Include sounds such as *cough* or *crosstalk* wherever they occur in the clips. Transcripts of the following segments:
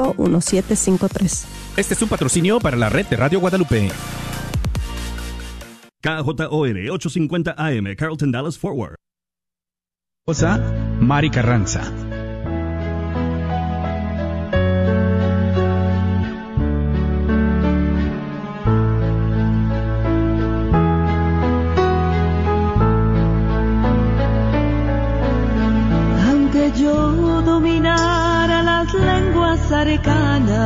809-575-1753. Este es un patrocinio para la red de Radio Guadalupe. KJOR 850 AM, Carlton Dallas Forward. Mari Carranza. Arcanas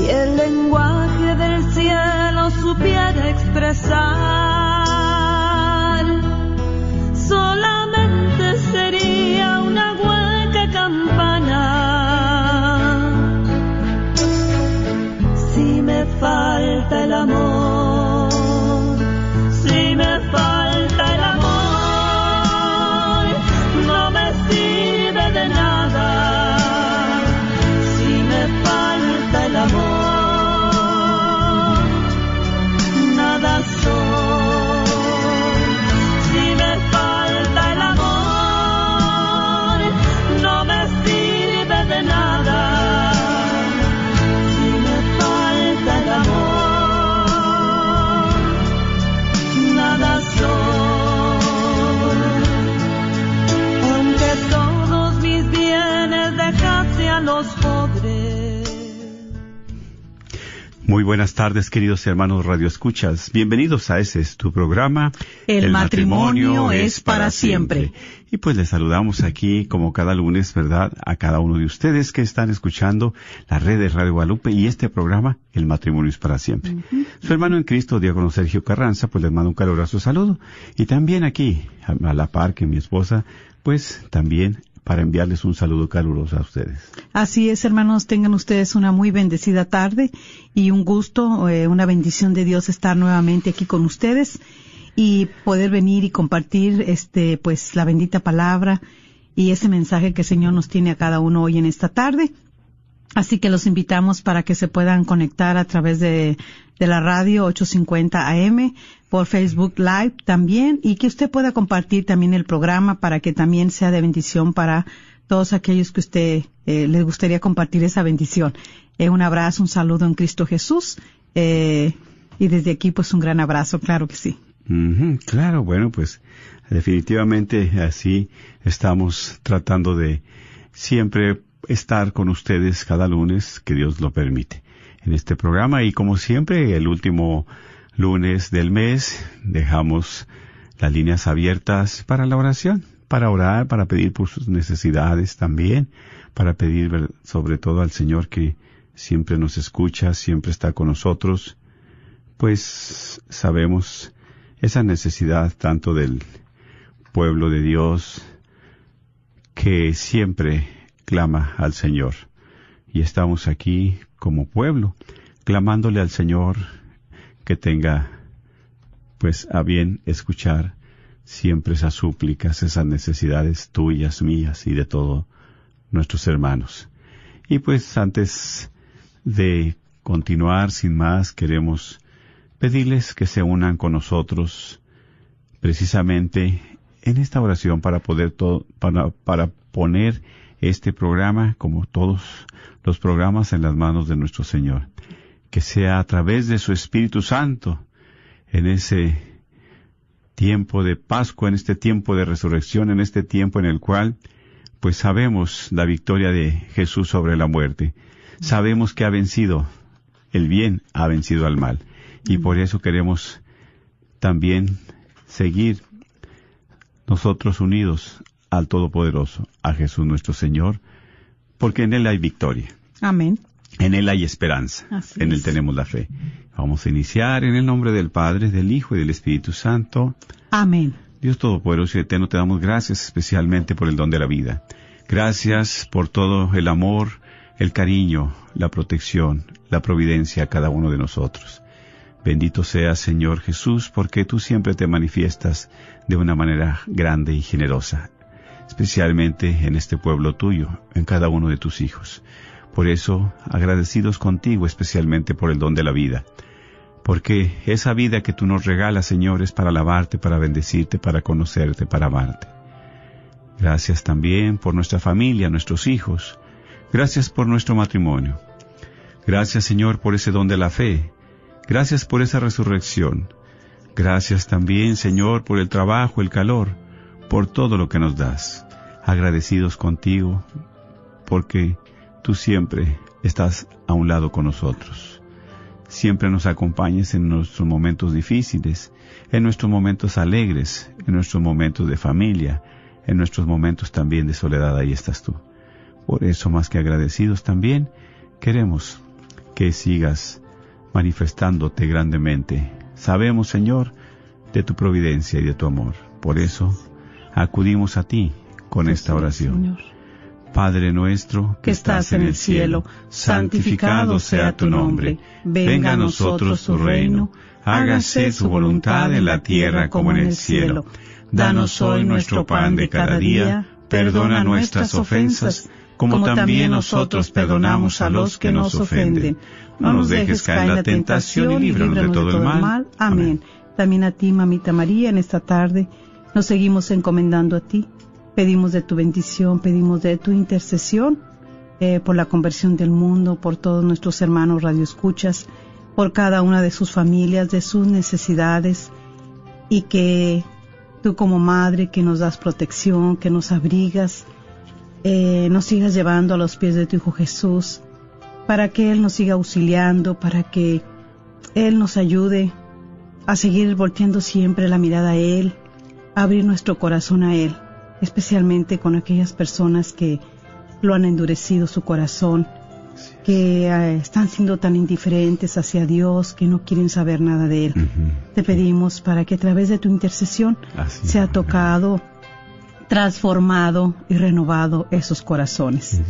y el lenguaje del cielo supiera expresar, solamente sería una hueca campana. Si me falta el amor, Muy buenas tardes, queridos hermanos Radio Escuchas. Bienvenidos a ese es tu programa. El matrimonio es para siempre. Y pues les saludamos aquí, como cada lunes, ¿verdad? A cada uno de ustedes que están escuchando la red de Radio Guadalupe y este programa, El matrimonio es para siempre. Su hermano en Cristo, diácono Sergio Carranza, pues les mando un caluroso saludo. Y también aquí, a a la par que mi esposa, pues también para enviarles un saludo caluroso a ustedes. Así es, hermanos, tengan ustedes una muy bendecida tarde y un gusto, eh, una bendición de Dios estar nuevamente aquí con ustedes y poder venir y compartir este pues la bendita palabra y ese mensaje que el Señor nos tiene a cada uno hoy en esta tarde. Así que los invitamos para que se puedan conectar a través de, de la radio 850 AM, por Facebook Live también, y que usted pueda compartir también el programa para que también sea de bendición para todos aquellos que usted eh, les gustaría compartir esa bendición. Eh, un abrazo, un saludo en Cristo Jesús, eh, y desde aquí pues un gran abrazo, claro que sí. Claro, bueno, pues definitivamente así estamos tratando de siempre estar con ustedes cada lunes que Dios lo permite en este programa. Y como siempre el último lunes del mes dejamos las líneas abiertas para la oración, para orar, para pedir por sus necesidades también, para pedir sobre todo al Señor que siempre nos escucha, siempre está con nosotros, pues sabemos esa necesidad tanto del pueblo de Dios que siempre clama al Señor. Y estamos aquí como pueblo, clamándole al Señor que tenga pues a bien escuchar siempre esas súplicas, esas necesidades tuyas, mías y de todos nuestros hermanos. Y pues antes de continuar sin más, queremos pedirles que se unan con nosotros precisamente en esta oración para poder todo, para, para poner este programa, como todos los programas, en las manos de nuestro Señor. Que sea a través de su Espíritu Santo, en ese tiempo de Pascua, en este tiempo de resurrección, en este tiempo en el cual, pues sabemos la victoria de Jesús sobre la muerte. Sabemos que ha vencido el bien, ha vencido al mal. Y por eso queremos también seguir nosotros unidos al Todopoderoso, a Jesús nuestro Señor, porque en Él hay victoria, Amén. en Él hay esperanza, Así en Él es. tenemos la fe. Vamos a iniciar en el nombre del Padre, del Hijo y del Espíritu Santo. Amén. Dios Todopoderoso y Eterno, te damos gracias especialmente por el don de la vida. Gracias por todo el amor, el cariño, la protección, la providencia a cada uno de nosotros. Bendito seas, Señor Jesús, porque tú siempre te manifiestas de una manera grande y generosa, especialmente en este pueblo tuyo, en cada uno de tus hijos. Por eso, agradecidos contigo especialmente por el don de la vida, porque esa vida que tú nos regalas, Señor, es para alabarte, para bendecirte, para conocerte, para amarte. Gracias también por nuestra familia, nuestros hijos, Gracias por nuestro matrimonio. Gracias, Señor, por ese don de la fe. Gracias por esa resurrección. Gracias también, Señor, por el trabajo, el calor, por todo lo que nos das. Agradecidos contigo, porque tú siempre estás a un lado con nosotros. Siempre nos acompañes en nuestros momentos difíciles, en nuestros momentos alegres, en nuestros momentos de familia, en nuestros momentos también de soledad, ahí estás tú. Por eso, más que agradecidos también, queremos que sigas manifestándote grandemente. Sabemos, Señor, de tu providencia y de tu amor. Por eso, acudimos a ti con esta oración. Padre nuestro que estás en el cielo, santificado sea tu nombre. Venga a nosotros tu reino. Hágase tu voluntad en la tierra como en el cielo. Danos hoy nuestro pan de cada día. Perdona nuestras ofensas, como también nosotros perdonamos a los que nos ofenden. No nos dejes caer en la tentación y líbranos de todo el mal. Amén. También a ti, mamita María, en esta tarde nos seguimos encomendando a ti. Pedimos de tu bendición, pedimos de tu intercesión eh, por la conversión del mundo, por todos nuestros hermanos radioescuchas, por cada una de sus familias, de sus necesidades, y que tú como madre que nos das protección, que nos abrigas, eh, nos sigas llevando a los pies de tu Hijo Jesús, para que Él nos siga auxiliando, para que Él nos ayude a seguir volteando siempre la mirada a Él, abrir nuestro corazón a Él, especialmente con aquellas personas que lo han endurecido su corazón, que eh, están siendo tan indiferentes hacia Dios, que no quieren saber nada de Él. Te pedimos para que a través de tu intercesión Así sea tocado, transformado y renovado esos corazones.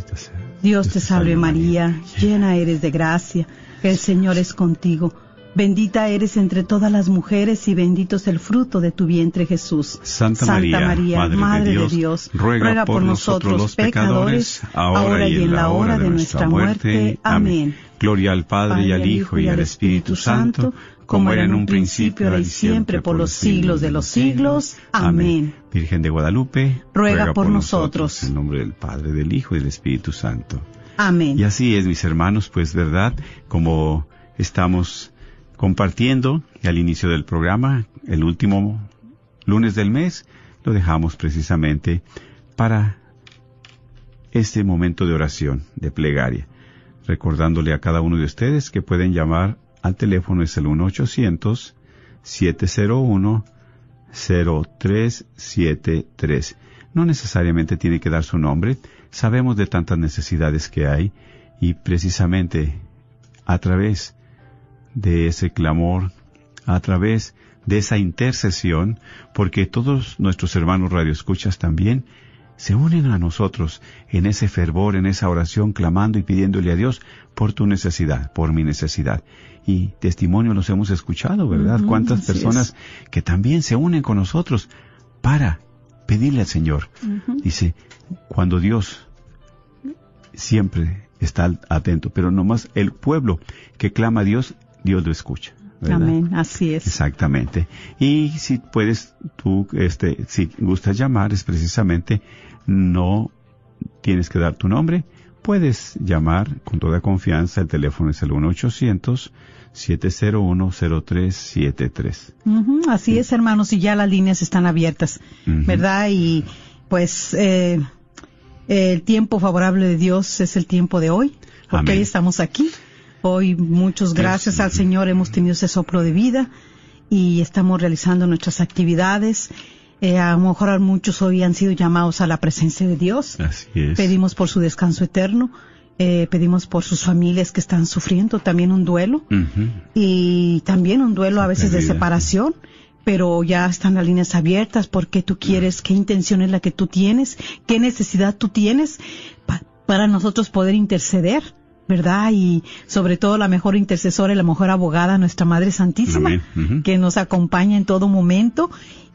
Dios te salve María, llena eres de gracia, el Señor es contigo. Bendita eres entre todas las mujeres y bendito es el fruto de tu vientre Jesús. Santa María, Madre de Dios, ruega por nosotros los pecadores, ahora y en la hora de nuestra muerte. Amén. Gloria al Padre y al Hijo y al Espíritu Santo, como era en un principio, ahora y siempre, por los siglos de los siglos. Amén. Virgen de Guadalupe, Ruega por nosotros. En nombre del Padre, del Hijo y del Espíritu Santo. Amén. Y así es, mis hermanos, pues verdad, como estamos compartiendo al inicio del programa, el último lunes del mes, lo dejamos precisamente para este momento de oración, de plegaria, recordándole a cada uno de ustedes que pueden llamar al teléfono, es el 1-800-701-0373. No necesariamente tiene que dar su nombre, sabemos de tantas necesidades que hay y precisamente a través de ese clamor, a través de esa intercesión, porque todos nuestros hermanos radioescuchas también se unen a nosotros en ese fervor, en esa oración, clamando y pidiéndole a Dios por tu necesidad, por mi necesidad. Y testimonio los hemos escuchado, ¿verdad? Cuántas personas que también se unen con nosotros para pedirle al Señor. Dice, cuando Dios siempre está atento, pero nomás el pueblo que clama a Dios, Dios lo escucha. ¿verdad? Amén. Así es. Exactamente. Y si puedes, tú, este, si gustas llamar, es precisamente, no tienes que dar tu nombre, puedes llamar con toda confianza, el teléfono es el 1-800-701-0373. Ujú, así es, hermanos, y ya las líneas están abiertas. ¿verdad? Y pues eh, el tiempo favorable de Dios es el tiempo de hoy, porque Amén. hoy estamos aquí. Hoy, muchas gracias al Señor, hemos tenido ese soplo de vida y estamos realizando nuestras actividades. Eh, a lo mejor muchos hoy han sido llamados a la presencia de Dios. Así es. Pedimos por su descanso eterno, eh, pedimos por sus familias que están sufriendo también un duelo y también un duelo a veces de separación, pero ya están las líneas abiertas porque tú quieres, qué intención es la que tú tienes, qué necesidad tú tienes pa- para nosotros poder interceder, ¿verdad? Y sobre todo la mejor intercesora y la mejor abogada, nuestra Madre Santísima, que nos acompaña en todo momento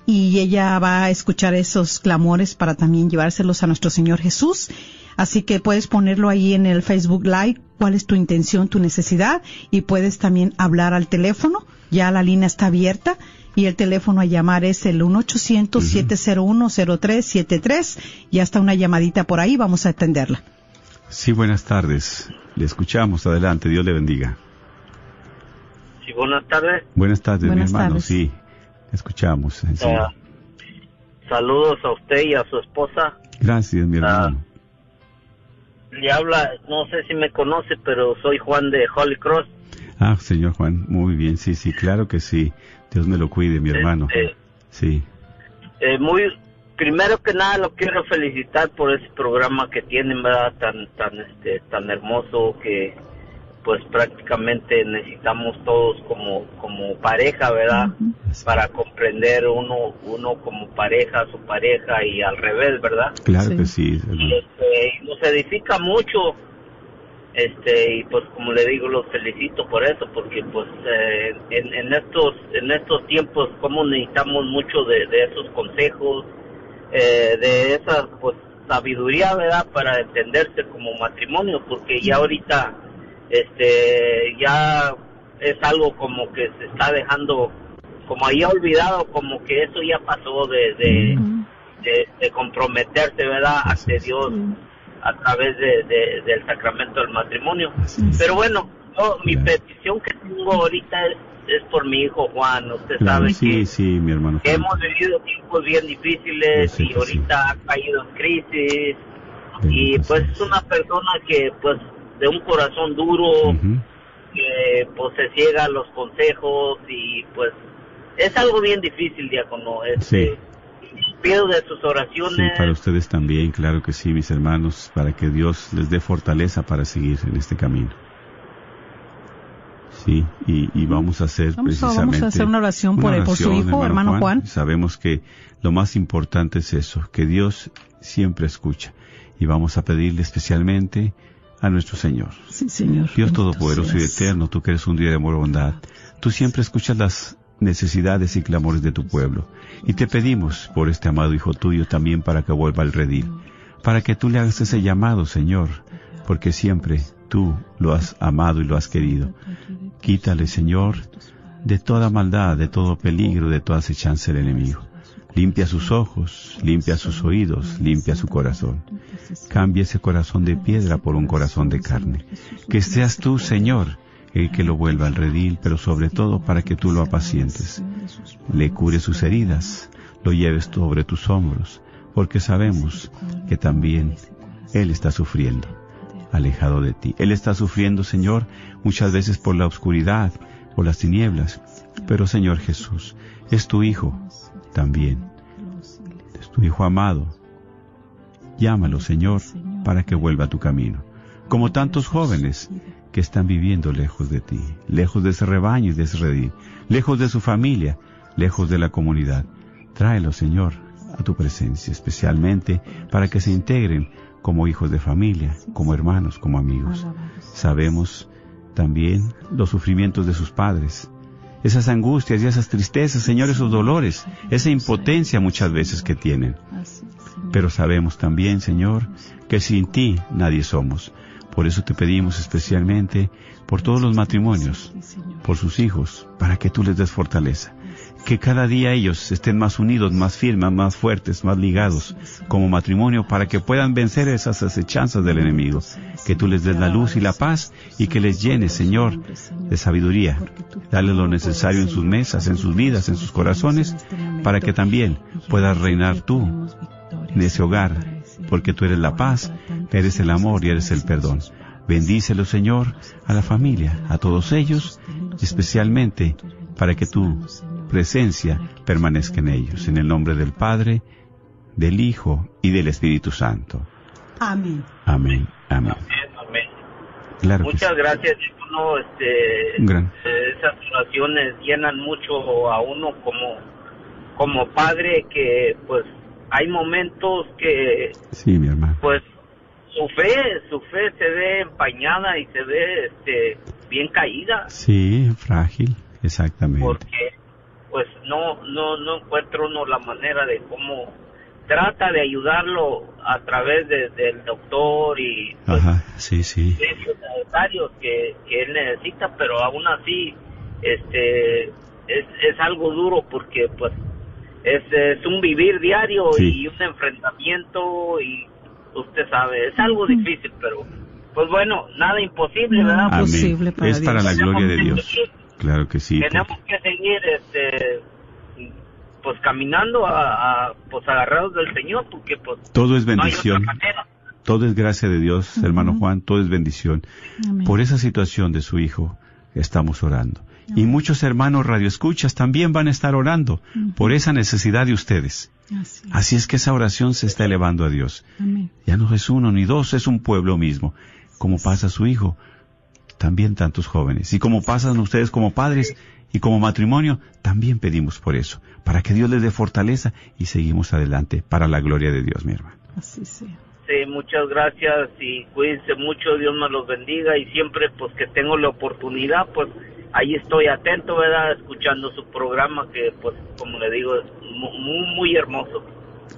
y ella va a escuchar esos clamores para también llevárselos a nuestro Señor Jesús. Así que puedes ponerlo ahí en el Facebook Live, cuál es tu intención, tu necesidad, y puedes también hablar al teléfono, ya la línea está abierta, y el teléfono a llamar es el 1-800-701-0373, ya está una llamadita por ahí, vamos a atenderla. Sí, buenas tardes. Le escuchamos. Adelante. Dios le bendiga. Sí, buenas tardes. Buenas tardes, Buenas mi hermano. tardes. Sí, escuchamos. Sí. Ah, saludos a usted y a su esposa. Gracias, mi hermano. Le habla, no sé si me conoce, pero soy Juan de Holy Cross. Ah, señor Juan, muy bien. Sí, sí, claro que sí. Dios me lo cuide, mi hermano. Este, Sí. eh, muy, primero que nada lo quiero felicitar por ese programa que tienen, ¿verdad? Tan, tan, este, tan hermoso que, pues prácticamente necesitamos todos como, como pareja, ¿verdad? Para comprender uno, uno como pareja, su pareja y al revés, ¿verdad? Claro Sí. que sí, y, este, y nos edifica mucho este y pues como le digo los felicito por eso porque pues eh, en, en estos en estos tiempos como necesitamos mucho de, de esos consejos eh, de esa pues sabiduría verdad para entenderse como matrimonio porque ya ahorita este ya es algo como que se está dejando como ahí olvidado como que eso ya pasó de de, de, de comprometerse verdad ante. Dios a través de, de- del sacramento del matrimonio. Pero bueno, yo, mi petición que tengo ahorita es, es por mi hijo Juan. Usted Claro, sabe sí, que, sí, mi hermano. Juan. hemos vivido tiempos bien difíciles y que sí. ahorita ha caído en crisis. Bendito Y pues es una persona que pues de un corazón duro, Ujú. que pues se ciega a los consejos y pues es algo bien difícil, diácono. Este, Pido de sus Sí, oraciones. para ustedes también, claro que sí, mis hermanos, para que Dios les dé fortaleza para seguir en este camino. Sí, y, y vamos a hacer Vamos a- precisamente vamos a hacer una oración por- por su hijo, hermano Juan. Sabemos que lo más importante es eso, que Dios siempre escucha. Y vamos a pedirle especialmente a nuestro Señor. Sí, Señor. Dios Todopoderoso y. Eterno, tú que eres un Dios de amor y bondad, tú siempre escuchas las necesidades y clamores de tu pueblo. Y te pedimos por este amado Hijo tuyo también para que vuelva al redil, para que tú le hagas ese llamado, Señor, porque siempre tú lo has amado y lo has querido. Quítale, Señor, de toda maldad, de todo peligro, de toda acechanza del enemigo. Limpia sus ojos, limpia sus oídos, limpia su corazón. Cambia ese corazón de piedra por un corazón de carne. Que seas tú, Señor, el que lo vuelva al redil, pero sobre todo para que tú lo apacientes. Le cure sus heridas, lo lleves sobre tus hombros, porque sabemos que también Él está sufriendo, alejado de ti. Él está sufriendo, Señor, muchas veces por la oscuridad, por las tinieblas, pero Señor Jesús, es tu Hijo también, es tu Hijo amado. Llámalo, Señor, para que vuelva a tu camino. Como tantos jóvenes que están viviendo lejos de ti, lejos de ese rebaño y de ese redil, lejos de su familia, lejos de la comunidad. Tráelo, Señor, a tu presencia, especialmente para que se integren como hijos de familia, como hermanos, como amigos. Sabemos también los sufrimientos de sus padres, esas angustias y esas tristezas, Señor, esos dolores, esa impotencia muchas veces que tienen. Pero sabemos también, Señor, que sin ti nadie somos. Por eso te pedimos especialmente por todos los matrimonios, por sus hijos, para que tú les des fortaleza. Que cada día ellos estén más unidos, más firmes, más fuertes, más ligados como matrimonio para que puedan vencer esas acechanzas del enemigo. Que tú les des la luz y la paz y que les llenes, Señor, de sabiduría. Dale lo necesario en sus mesas, en sus vidas, en sus corazones, para que también puedas reinar tú en ese hogar, porque tú eres la paz, eres el amor y eres el perdón. Bendícelo, Señor, a la familia, a todos ellos, especialmente para que tu presencia permanezca en ellos. En el nombre del Padre, del Hijo y del Espíritu Santo. Amén. Amén. Amén. Claro Muchas sí. gracias, diácono, este, gran- esas oraciones llenan mucho a uno como, como padre que pues hay momentos que Sí, mi hermano. pues su fe, su fe se ve empañada y se ve este bien caída Sí, frágil, exactamente. porque pues no no no encuentra uno la manera de cómo trata de ayudarlo a través de- del doctor y pues, Ajá, sí, sí. servicios necesarios que, que él necesita, pero aún así este es, es algo duro porque pues es, es un vivir diario Sí. y un enfrentamiento y usted sabe, es algo difícil, pero pues bueno, nada imposible, ¿verdad? Amén. Posible para es para la Dios. gloria de Dios. Claro que sí. tenemos que seguir, este, pues caminando a, a, pues agarrados del Señor, porque pues Todo es no hay bendición. otra. Todo es gracia de Dios, hermano Juan, todo es bendición. Amén. Por esa situación de su hijo estamos orando. Y muchos hermanos radioescuchas también van a estar orando por esa necesidad de ustedes. Así es. Así es que esa oración se está elevando a Dios. Amén. Ya no es uno ni dos, es un pueblo mismo. Como pasa su hijo, también tantos jóvenes. Y como pasan ustedes como padres y como matrimonio, también pedimos por eso, para que Dios les dé fortaleza y seguimos adelante para la gloria de Dios, mi hermano. Así sea. Sí, muchas gracias y cuídense mucho, Dios me los bendiga y siempre pues que tengo la oportunidad, pues ahí estoy atento, ¿verdad? Escuchando su programa que pues como le digo es mu- muy, muy hermoso.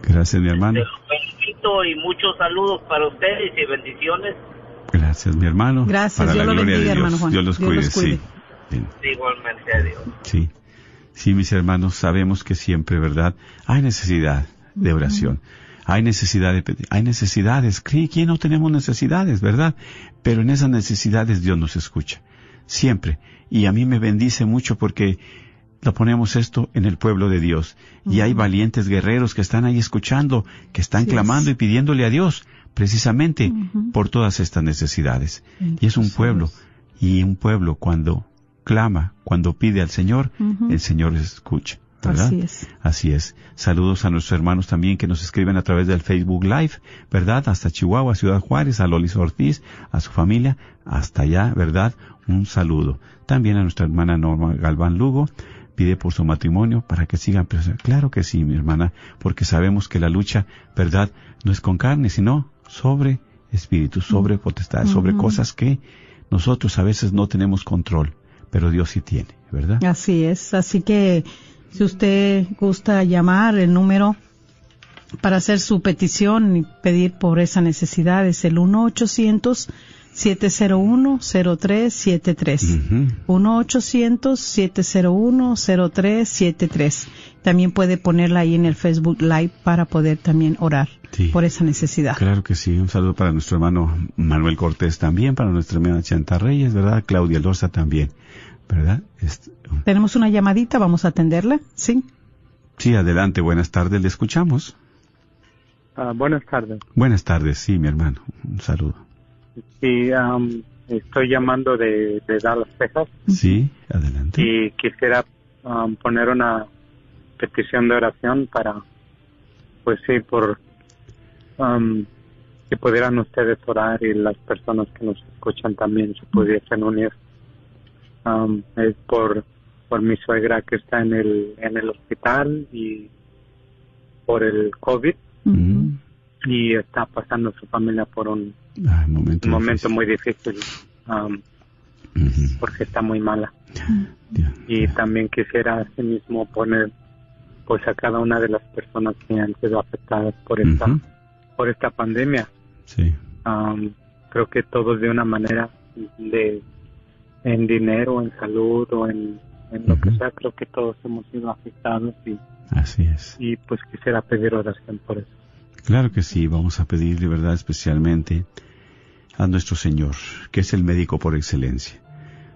Gracias, mi hermano. Te los felicito y muchos saludos para ustedes y bendiciones Gracias, mi hermano. Gracias, Para Dios la lo gloria bendiga, de Dios. hermano Juan. Dios los Dios cuide, los cuide. sí. Bien. igualmente, adiós. Sí, sí, mis hermanos, sabemos que siempre, ¿verdad? Hay necesidad de oración. Hay necesidad de pedir. Hay necesidades. ¿Qui- ¿Quién no tenemos necesidades, verdad? Pero en esas necesidades Dios nos escucha. Siempre. Y a mí me bendice mucho porque lo ponemos esto en el pueblo de Dios. Y hay valientes guerreros que están ahí escuchando, que están es. clamando y pidiéndole a Dios precisamente por todas estas necesidades. Y es un pueblo. Y un pueblo cuando clama, cuando pide al Señor, el Señor les escucha. ¿verdad? Así es. Así es. Saludos a nuestros hermanos también que nos escriben a través del Facebook Live, ¿verdad? Hasta Chihuahua, Ciudad Juárez, a Lolis Ortiz, a su familia, hasta allá, ¿verdad? Un saludo. También a nuestra hermana Norma Galván Lugo, pide por su matrimonio para que sigan. Claro que sí, mi hermana, porque sabemos que la lucha, ¿verdad? No es con carne, sino sobre espíritu, sobre potestad, sobre cosas que nosotros a veces no tenemos control, pero Dios sí tiene, ¿verdad? Así es. Así que si usted gusta llamar el número para hacer su petición y pedir por esa necesidad es el 1-800-701-0373. Ujú. 1-800-701-0373. También puede ponerla ahí en el Facebook Live para poder también orar Sí. por esa necesidad. Claro que sí. Un saludo para nuestro hermano Manuel Cortés también, para nuestra hermana Chanta Reyes, ¿verdad? Claudia Lorza también, ¿verdad? Este, Tenemos una llamadita, vamos a atenderla, ¿sí? sí, adelante, buenas tardes, le escuchamos. Ah, buenas tardes. Buenas tardes, sí, mi hermano. Un saludo. Sí, am, estoy llamando de, de Dallas, Texas, Sí, adelante. y quisiera am, poner una petición de oración para, pues sí, por am, que pudieran ustedes orar y las personas que nos escuchan también se pudiesen unir. Es por por mi suegra que está en el en el hospital y por el COVID Mm. y está pasando su familia por un Momento un momento difícil. muy difícil Ujú. porque está muy mala. Y también quisiera asimismo poner pues a cada una de las personas que han sido afectadas por esta por esta pandemia. Sí, Am, creo que todos de una manera de en dinero en salud o en, en lo que sea creo que todos hemos sido afectados y, así es. y pues quisiera pedir oración por eso Claro que sí, vamos a pedir de verdad especialmente a nuestro Señor, que es el médico por excelencia,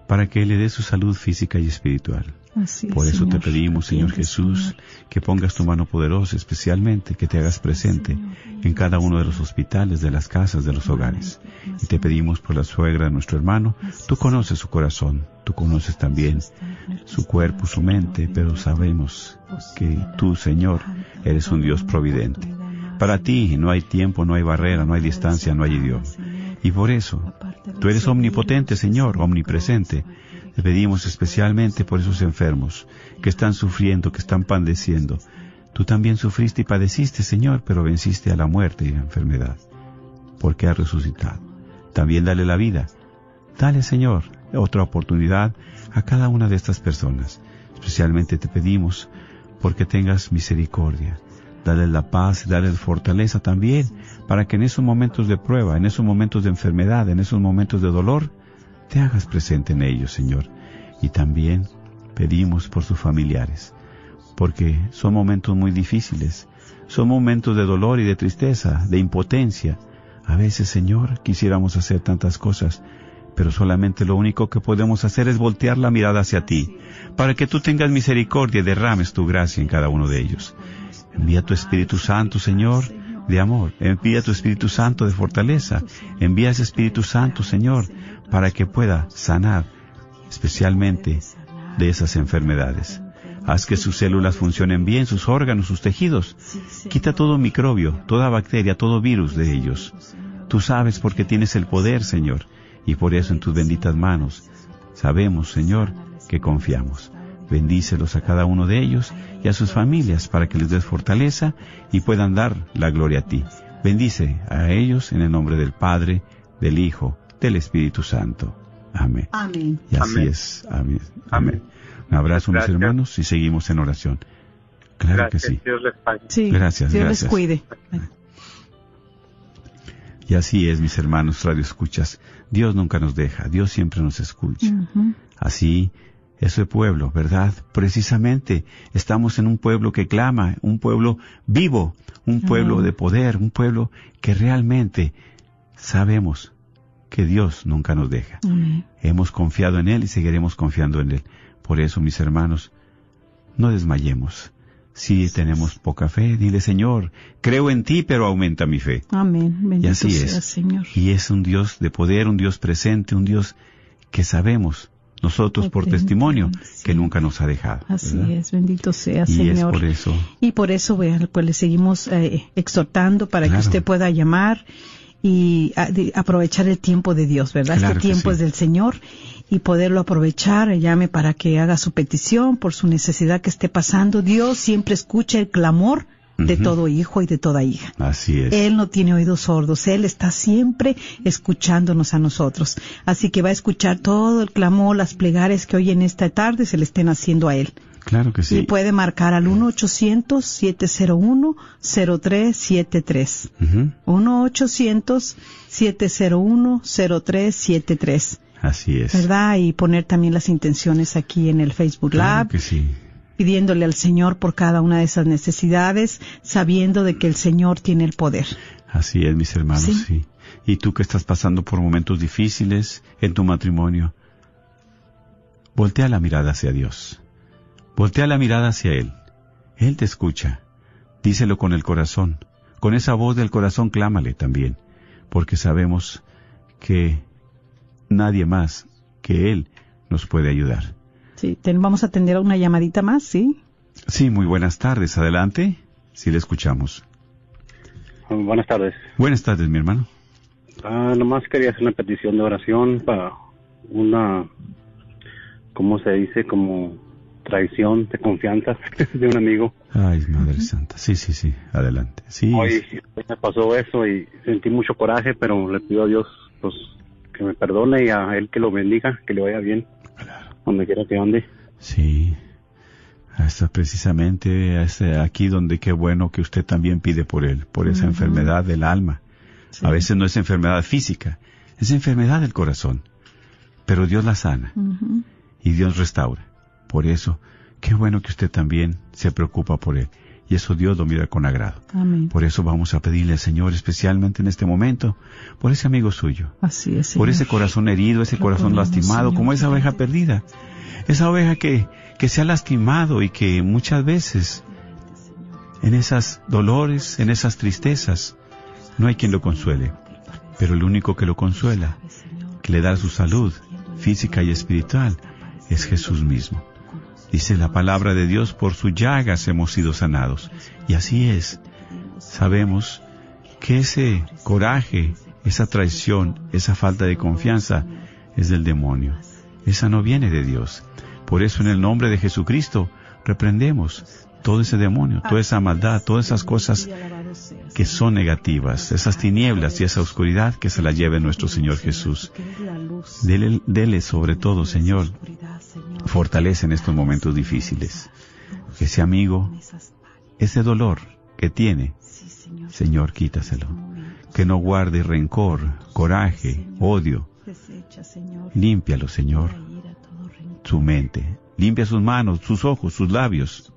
para que le dé su salud física y espiritual. Así es, Por eso te pedimos, Señor Jesús, que pongas tu mano poderosa especialmente, que te hagas presente en cada uno de los hospitales, de las casas, de los hogares. Y te pedimos por la suegra de nuestro hermano, tú conoces su corazón, tú conoces también su cuerpo, su mente, pero sabemos que tú, Señor, eres un Dios providente. Para ti no hay tiempo, no hay barrera, no hay distancia, no hay idioma. Y por eso, tú eres omnipotente, Señor, omnipresente. Te pedimos especialmente por esos enfermos que están sufriendo, que están padeciendo. Tú también sufriste y padeciste, Señor, pero venciste a la muerte y la enfermedad, porque has resucitado. También dale la vida. Dale, Señor, otra oportunidad a cada una de estas personas. Especialmente te pedimos porque tengas misericordia. Dale la paz, dale la fortaleza también, para que en esos momentos de prueba, en esos momentos de enfermedad, en esos momentos de dolor, te hagas presente en ellos, Señor. Y también pedimos por sus familiares, porque son momentos muy difíciles, son momentos de dolor y de tristeza, de impotencia. A veces, Señor, quisiéramos hacer tantas cosas, pero solamente lo único que podemos hacer es voltear la mirada hacia ti, para que tú tengas misericordia y derrames tu gracia en cada uno de ellos. Envía tu Espíritu Santo, Señor, de amor. Envía tu Espíritu Santo de fortaleza. Envía ese Espíritu Santo, Señor, para que pueda sanar especialmente de esas enfermedades. Haz que sus células funcionen bien, sus órganos, sus tejidos. Quita todo microbio, toda bacteria, todo virus de ellos. Tú sabes porque tienes el poder, Señor, y por eso en tus benditas manos sabemos, Señor, que confiamos. Bendícelos a cada uno de ellos y a sus familias para que les des fortaleza y puedan dar la gloria a ti. Bendice a ellos en el nombre del Padre, del Hijo, del Espíritu Santo. Amén. Amén. Y así Amén. es. Amén. Amén. Un abrazo, mis hermanos, y seguimos en oración. Claro Gracias, que sí. Dios les pague. Sí. Gracias, Dios gracias. les cuide. Y así es, mis hermanos, radio escuchas. Dios nunca nos deja, Dios siempre nos escucha. Así, ese pueblo, ¿verdad? Precisamente estamos en un pueblo que clama, un pueblo vivo, un pueblo de poder, un pueblo que realmente sabemos que Dios nunca nos deja. Amén. Hemos confiado en Él y seguiremos confiando en Él. Por eso, mis hermanos, no desmayemos. Si tenemos poca fe, dile Señor, creo en ti, pero aumenta mi fe. Amén. Bendito Y así sea, es. Señor. Y es un Dios de poder, un Dios presente, un Dios que sabemos nosotros por testimonio sí. que nunca nos ha dejado. Así ¿verdad? es, bendito sea, Y es Señor. por eso. Y por eso, pues le seguimos eh, exhortando para Claro. que usted pueda llamar y a- de- aprovechar el tiempo de Dios, ¿verdad? Claro este tiempo sí. es del Señor y poderlo aprovechar, llame para que haga su petición por su necesidad que esté pasando. Dios siempre escucha el clamor de todo hijo y de toda hija. Así es. Él no tiene oídos sordos, Él está siempre escuchándonos a nosotros. Así que va a escuchar todo el clamor, las plegares que hoy en esta tarde se le estén haciendo a Él. Claro que Y sí. puede marcar al 1-800-701-0373. Ujú. 1-800-701-0373. Así es. ¿Verdad? Y poner también las intenciones aquí en el Facebook Claro Lab, que sí. Pidiéndole al Señor por cada una de esas necesidades, sabiendo de que el Señor tiene el poder. Así es, mis hermanos, Sí. sí. Y tú que estás pasando por momentos difíciles en tu matrimonio, voltea la mirada hacia Dios. Voltea la mirada hacia Él. Él te escucha. Díselo con el corazón. Con esa voz del corazón clámale también, porque sabemos que nadie más que Él nos puede ayudar. Sí, ten- vamos a atender a una llamadita más, ¿sí? Sí, muy buenas tardes. Adelante. Sí, le escuchamos. Buenas tardes. Buenas tardes, mi hermano. Ah, nomás quería hacer una petición de oración para una, ¿cómo se dice? Como traición de confianza *laughs* de un amigo. Ay, Madre Santa. Sí, sí, sí. Adelante. Sí. Hoy me pasó eso y sentí mucho coraje, pero le pido a Dios pues que me perdone y a Él que lo bendiga, que le vaya bien, donde quiera que ande. Sí. Hasta precisamente hasta aquí donde qué bueno que usted también pide por él, por esa enfermedad del alma. Sí. A veces no es enfermedad física, es enfermedad del corazón. Pero Dios la sana y Dios restaura. Por eso, qué bueno que usted también se preocupa por él. Y eso Dios lo mira con agrado. Amén. Por eso vamos a pedirle al Señor, especialmente en este momento, por ese amigo suyo, Así es. por ese corazón herido, ese Lo corazón ponemos, lastimado, Señor. como esa oveja perdida. Esa oveja que, que se ha lastimado y que muchas veces en esas dolores, en esas tristezas, no hay quien lo consuele. Pero el único que lo consuela, que le da su salud física y espiritual, es Jesús mismo. Dice la palabra de Dios, por sus llagas hemos sido sanados. Y así es. Sabemos que ese coraje, esa traición, esa falta de confianza es del demonio. Esa no viene de Dios. Por eso en el nombre de Jesucristo reprendemos todo ese demonio, toda esa maldad, todas esas cosas que son negativas, esas tinieblas y esa oscuridad que se la lleve nuestro Señor Jesús. Dele, sobre todo, Señor, fortalece en estos momentos difíciles. Ese amigo, ese dolor que tiene, Señor, quítaselo. Que no guarde rencor, coraje, odio. Límpialo, Señor, su mente. Limpia sus manos, sus ojos, sus labios.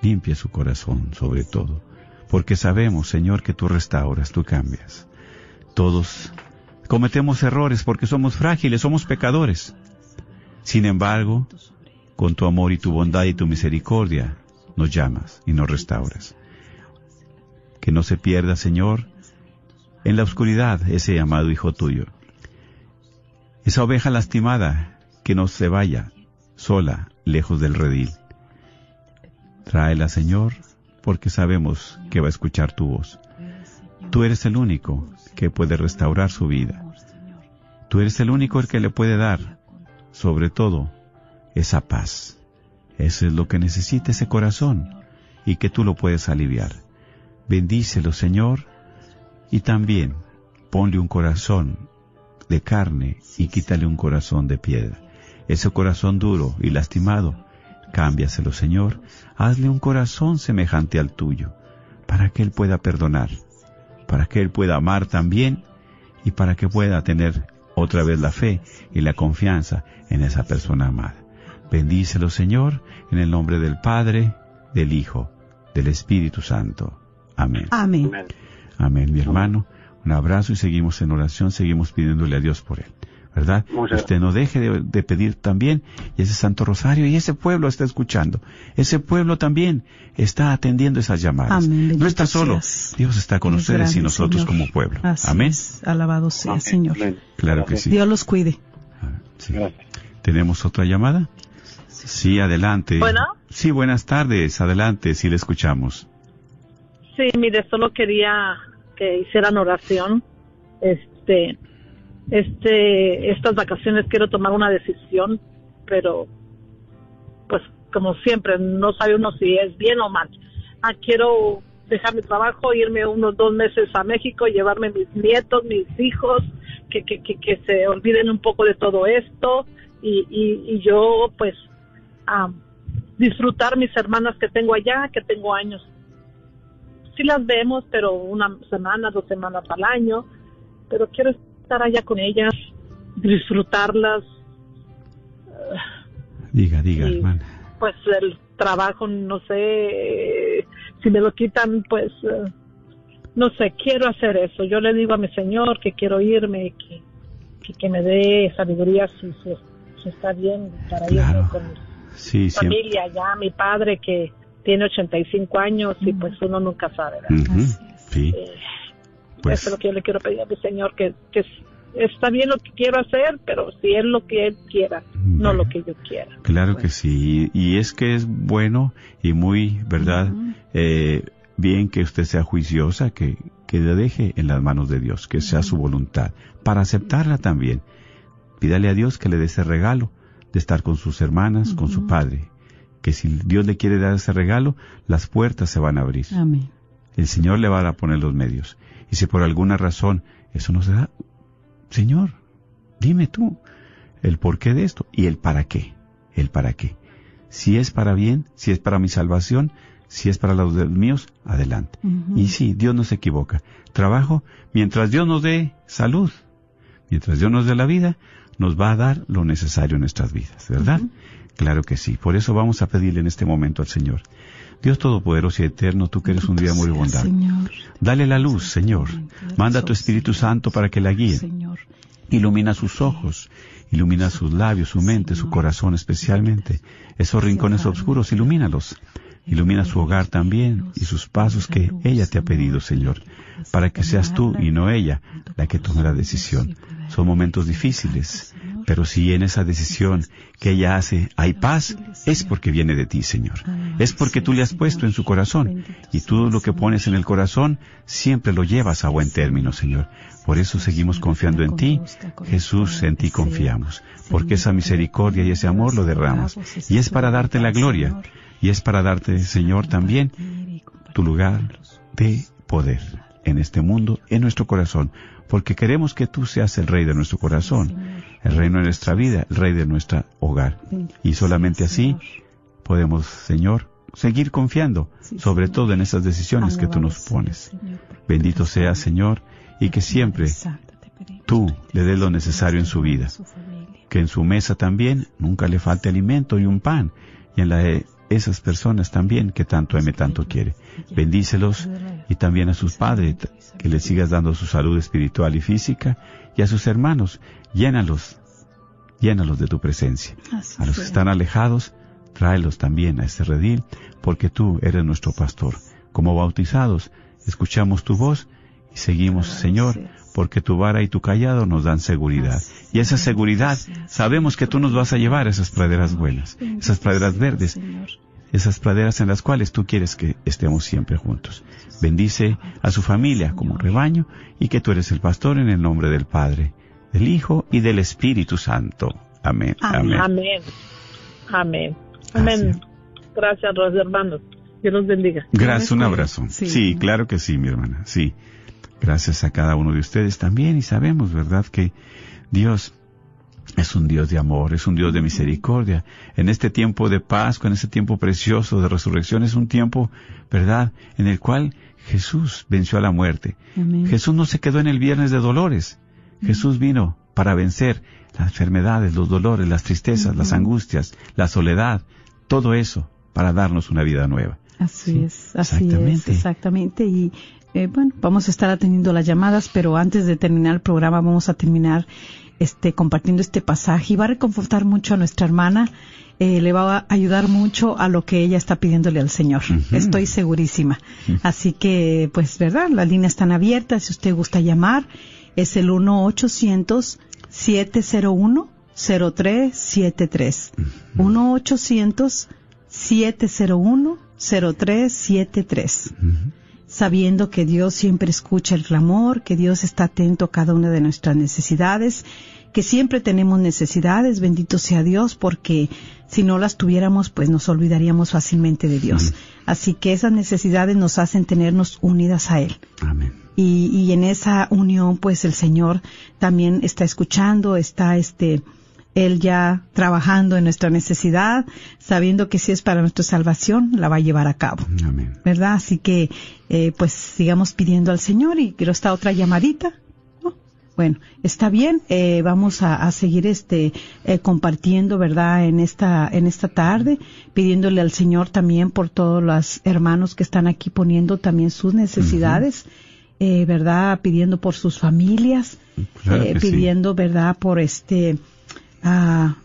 Limpia su corazón, sobre todo. Porque sabemos, Señor, que tú restauras, tú cambias. Todos cometemos errores porque somos frágiles, somos pecadores. Sin embargo, con tu amor y tu bondad y tu misericordia, nos llamas y nos restauras. Que no se pierda, Señor, en la oscuridad ese amado Hijo tuyo. Esa oveja lastimada, que no se vaya sola, lejos del redil. Tráela, Señor, porque sabemos que va a escuchar tu voz. Tú eres el único que puede restaurar su vida. Tú eres el único el que le puede dar, sobre todo, esa paz. Eso es lo que necesita ese corazón y que tú lo puedes aliviar. Bendícelo, Señor, y también ponle un corazón de carne y quítale un corazón de piedra. Ese corazón duro y lastimado, cámbiaselo, Señor, hazle un corazón semejante al tuyo, para que Él pueda perdonar, para que Él pueda amar también y para que pueda tener otra vez la fe y la confianza en esa persona amada. Bendícelo, Señor, en el nombre del Padre, del Hijo, del Espíritu Santo. Amén. Amén. Amén, mi hermano. Un abrazo y seguimos en oración, seguimos pidiéndole a Dios por él. ¿Verdad? Muchas Usted no deje de, de pedir también, y ese Santo Rosario, y ese pueblo está escuchando. Ese pueblo también está atendiendo esas llamadas. Amén, no está solo, seas. Dios está con Eres ustedes y nosotros Señor. como pueblo. Así Amén. es. Alabado sea, Amén. Señor. Amén. Claro que sí. Dios los cuide. Sí. Gracias. ¿Tenemos otra llamada? Sí, adelante. Bueno. Sí, buenas tardes. Adelante, si le escuchamos. Sí, mire, solo quería que hicieran oración. Este, este, estas vacaciones quiero tomar una decisión, pero, pues, como siempre, no sabe uno si es bien o mal. Ah, quiero dejar mi trabajo, irme unos dos meses a México, llevarme mis nietos, mis hijos, que, que, que, que se olviden un poco de todo esto y, y, y yo, pues, ah, disfrutar mis hermanas que tengo allá, que tengo años sí las vemos, pero una semana, dos semanas al año, pero quiero estar allá con ellas, disfrutarlas, Diga, diga, hermana. pues el trabajo, no sé, si me lo quitan, pues, eh, no sé, quiero hacer eso. Yo le digo a mi Señor que quiero irme, que, que, que me dé sabiduría si, si, si está bien para Claro. irme con mi Sí, siempre. familia, ya mi padre que tiene 85 años y pues uno nunca sabe, ¿verdad? Ujú, Sí, Eh, pues Eso es lo que yo le quiero pedir a mi Señor, que, que está bien lo que quiero hacer, pero si es lo que Él quiera, no lo que yo quiera. Claro que sí, y es que es bueno y muy, ¿verdad? Eh, bien que usted sea juiciosa, que, que le deje en las manos de Dios, que sea su voluntad, para aceptarla también. Pídale a Dios que le dé ese regalo de estar con sus hermanas, con su padre, que si Dios le quiere dar ese regalo, las puertas se van a abrir. Amén. El Señor le va a poner los medios. Y si por alguna razón eso no se da, Señor, dime tú el porqué de esto y el para qué. El para qué. Si es para bien, si es para mi salvación, si es para los míos, adelante. Y sí, Dios no se equivoca. Trabajo mientras Dios nos dé salud, mientras Dios nos dé la vida, nos va a dar lo necesario en nuestras vidas, ¿verdad? Claro que sí. Por eso vamos a pedirle en este momento al Señor. Dios Todopoderoso y Eterno, tú que eres un día muy bondad. Dale la luz, Señor. Manda tu Espíritu Santo para que la guíe. Señor. Ilumina sus ojos, ilumina sus labios, su mente, su corazón especialmente. Esos rincones oscuros, ilumínalos. Ilumina su hogar también y sus pasos que ella te ha pedido, Señor, para que seas tú y no ella la que tome la decisión. Son momentos difíciles, pero si en esa decisión que ella hace hay paz, es porque viene de ti, Señor. Es porque tú le has puesto en su corazón y tú lo que pones en el corazón siempre lo llevas a buen término, Señor. Por eso seguimos confiando en ti. Jesús, en ti confiamos, porque esa misericordia y ese amor lo derramas. Y es para darte la gloria. Y es para darte, Señor, también tu lugar de poder en este mundo, en nuestro corazón, porque queremos que tú seas el rey de nuestro corazón, el reino de nuestra vida, el rey de nuestro hogar. Y solamente así podemos, Señor, seguir confiando, sobre todo en esas decisiones que tú nos pones. Bendito sea, Señor, y que siempre tú le des lo necesario en su vida. Que en su mesa también nunca le falte alimento y un pan. Y en la esas personas también que tanto M tanto quiere. Bendícelos y también a sus padres, que les sigas dando su salud espiritual y física, y a sus hermanos, llénalos, llénalos de tu presencia. A los que están alejados, tráelos también a este redil, porque tú eres nuestro pastor. Como bautizados, escuchamos tu voz y seguimos, Señor, porque tu vara y tu callado nos dan seguridad. Y esa seguridad, sabemos que tú nos vas a llevar a esas praderas buenas, esas praderas verdes, esas praderas en las cuales tú quieres que estemos siempre juntos. Bendice a su familia como rebaño y que tú eres el pastor en el nombre del Padre, del Hijo y del Espíritu Santo. Amén. Amén. Amén. Amén. Amén. Gracias, los hermanos. Dios los bendiga. Gracias, un abrazo. Sí. claro que sí, mi hermana. Sí. Gracias a cada uno de ustedes también y sabemos, ¿verdad?, que Dios es un Dios de amor, es un Dios de misericordia. En este tiempo de Pascua, en este tiempo precioso de resurrección, es un tiempo, ¿verdad?, en el cual Jesús venció a la muerte. Jesús no se quedó en el viernes de dolores. Jesús vino para vencer las enfermedades, los dolores, las tristezas, las angustias, la soledad, todo eso para darnos una vida nueva. Así es, así exactamente. es, exactamente. Y eh, bueno, vamos a estar atendiendo las llamadas, pero antes de terminar el programa vamos a terminar este compartiendo este pasaje y va a reconfortar mucho a nuestra hermana. Eh, le va a ayudar mucho a lo que ella está pidiéndole al Señor. Estoy segurísima. Así que, pues, ¿verdad? Las líneas están abiertas. Si usted gusta llamar, es el 1-800-701-0373. 1-800-701-0373. Sabiendo que Dios siempre escucha el clamor, que Dios está atento a cada una de nuestras necesidades, que siempre tenemos necesidades, bendito sea Dios, porque si no las tuviéramos, pues nos olvidaríamos fácilmente de Dios. Así que esas necesidades nos hacen tenernos unidas a Él. Amén. Y, y en esa unión, pues el Señor también está escuchando, está este, él ya trabajando en nuestra necesidad, sabiendo que si es para nuestra salvación, la va a llevar a cabo. Amén. ¿Verdad? Así que, eh, pues sigamos pidiendo al Señor y quiero esta otra llamadita. ¿no? Bueno, está bien, eh, vamos a, a, seguir este, eh, compartiendo, ¿verdad? En esta, en esta tarde, pidiéndole al Señor también por todos los hermanos que están aquí poniendo también sus necesidades. Eh, ¿verdad? Pidiendo por sus familias, Claro sí. pidiendo, ¿verdad? Por este, a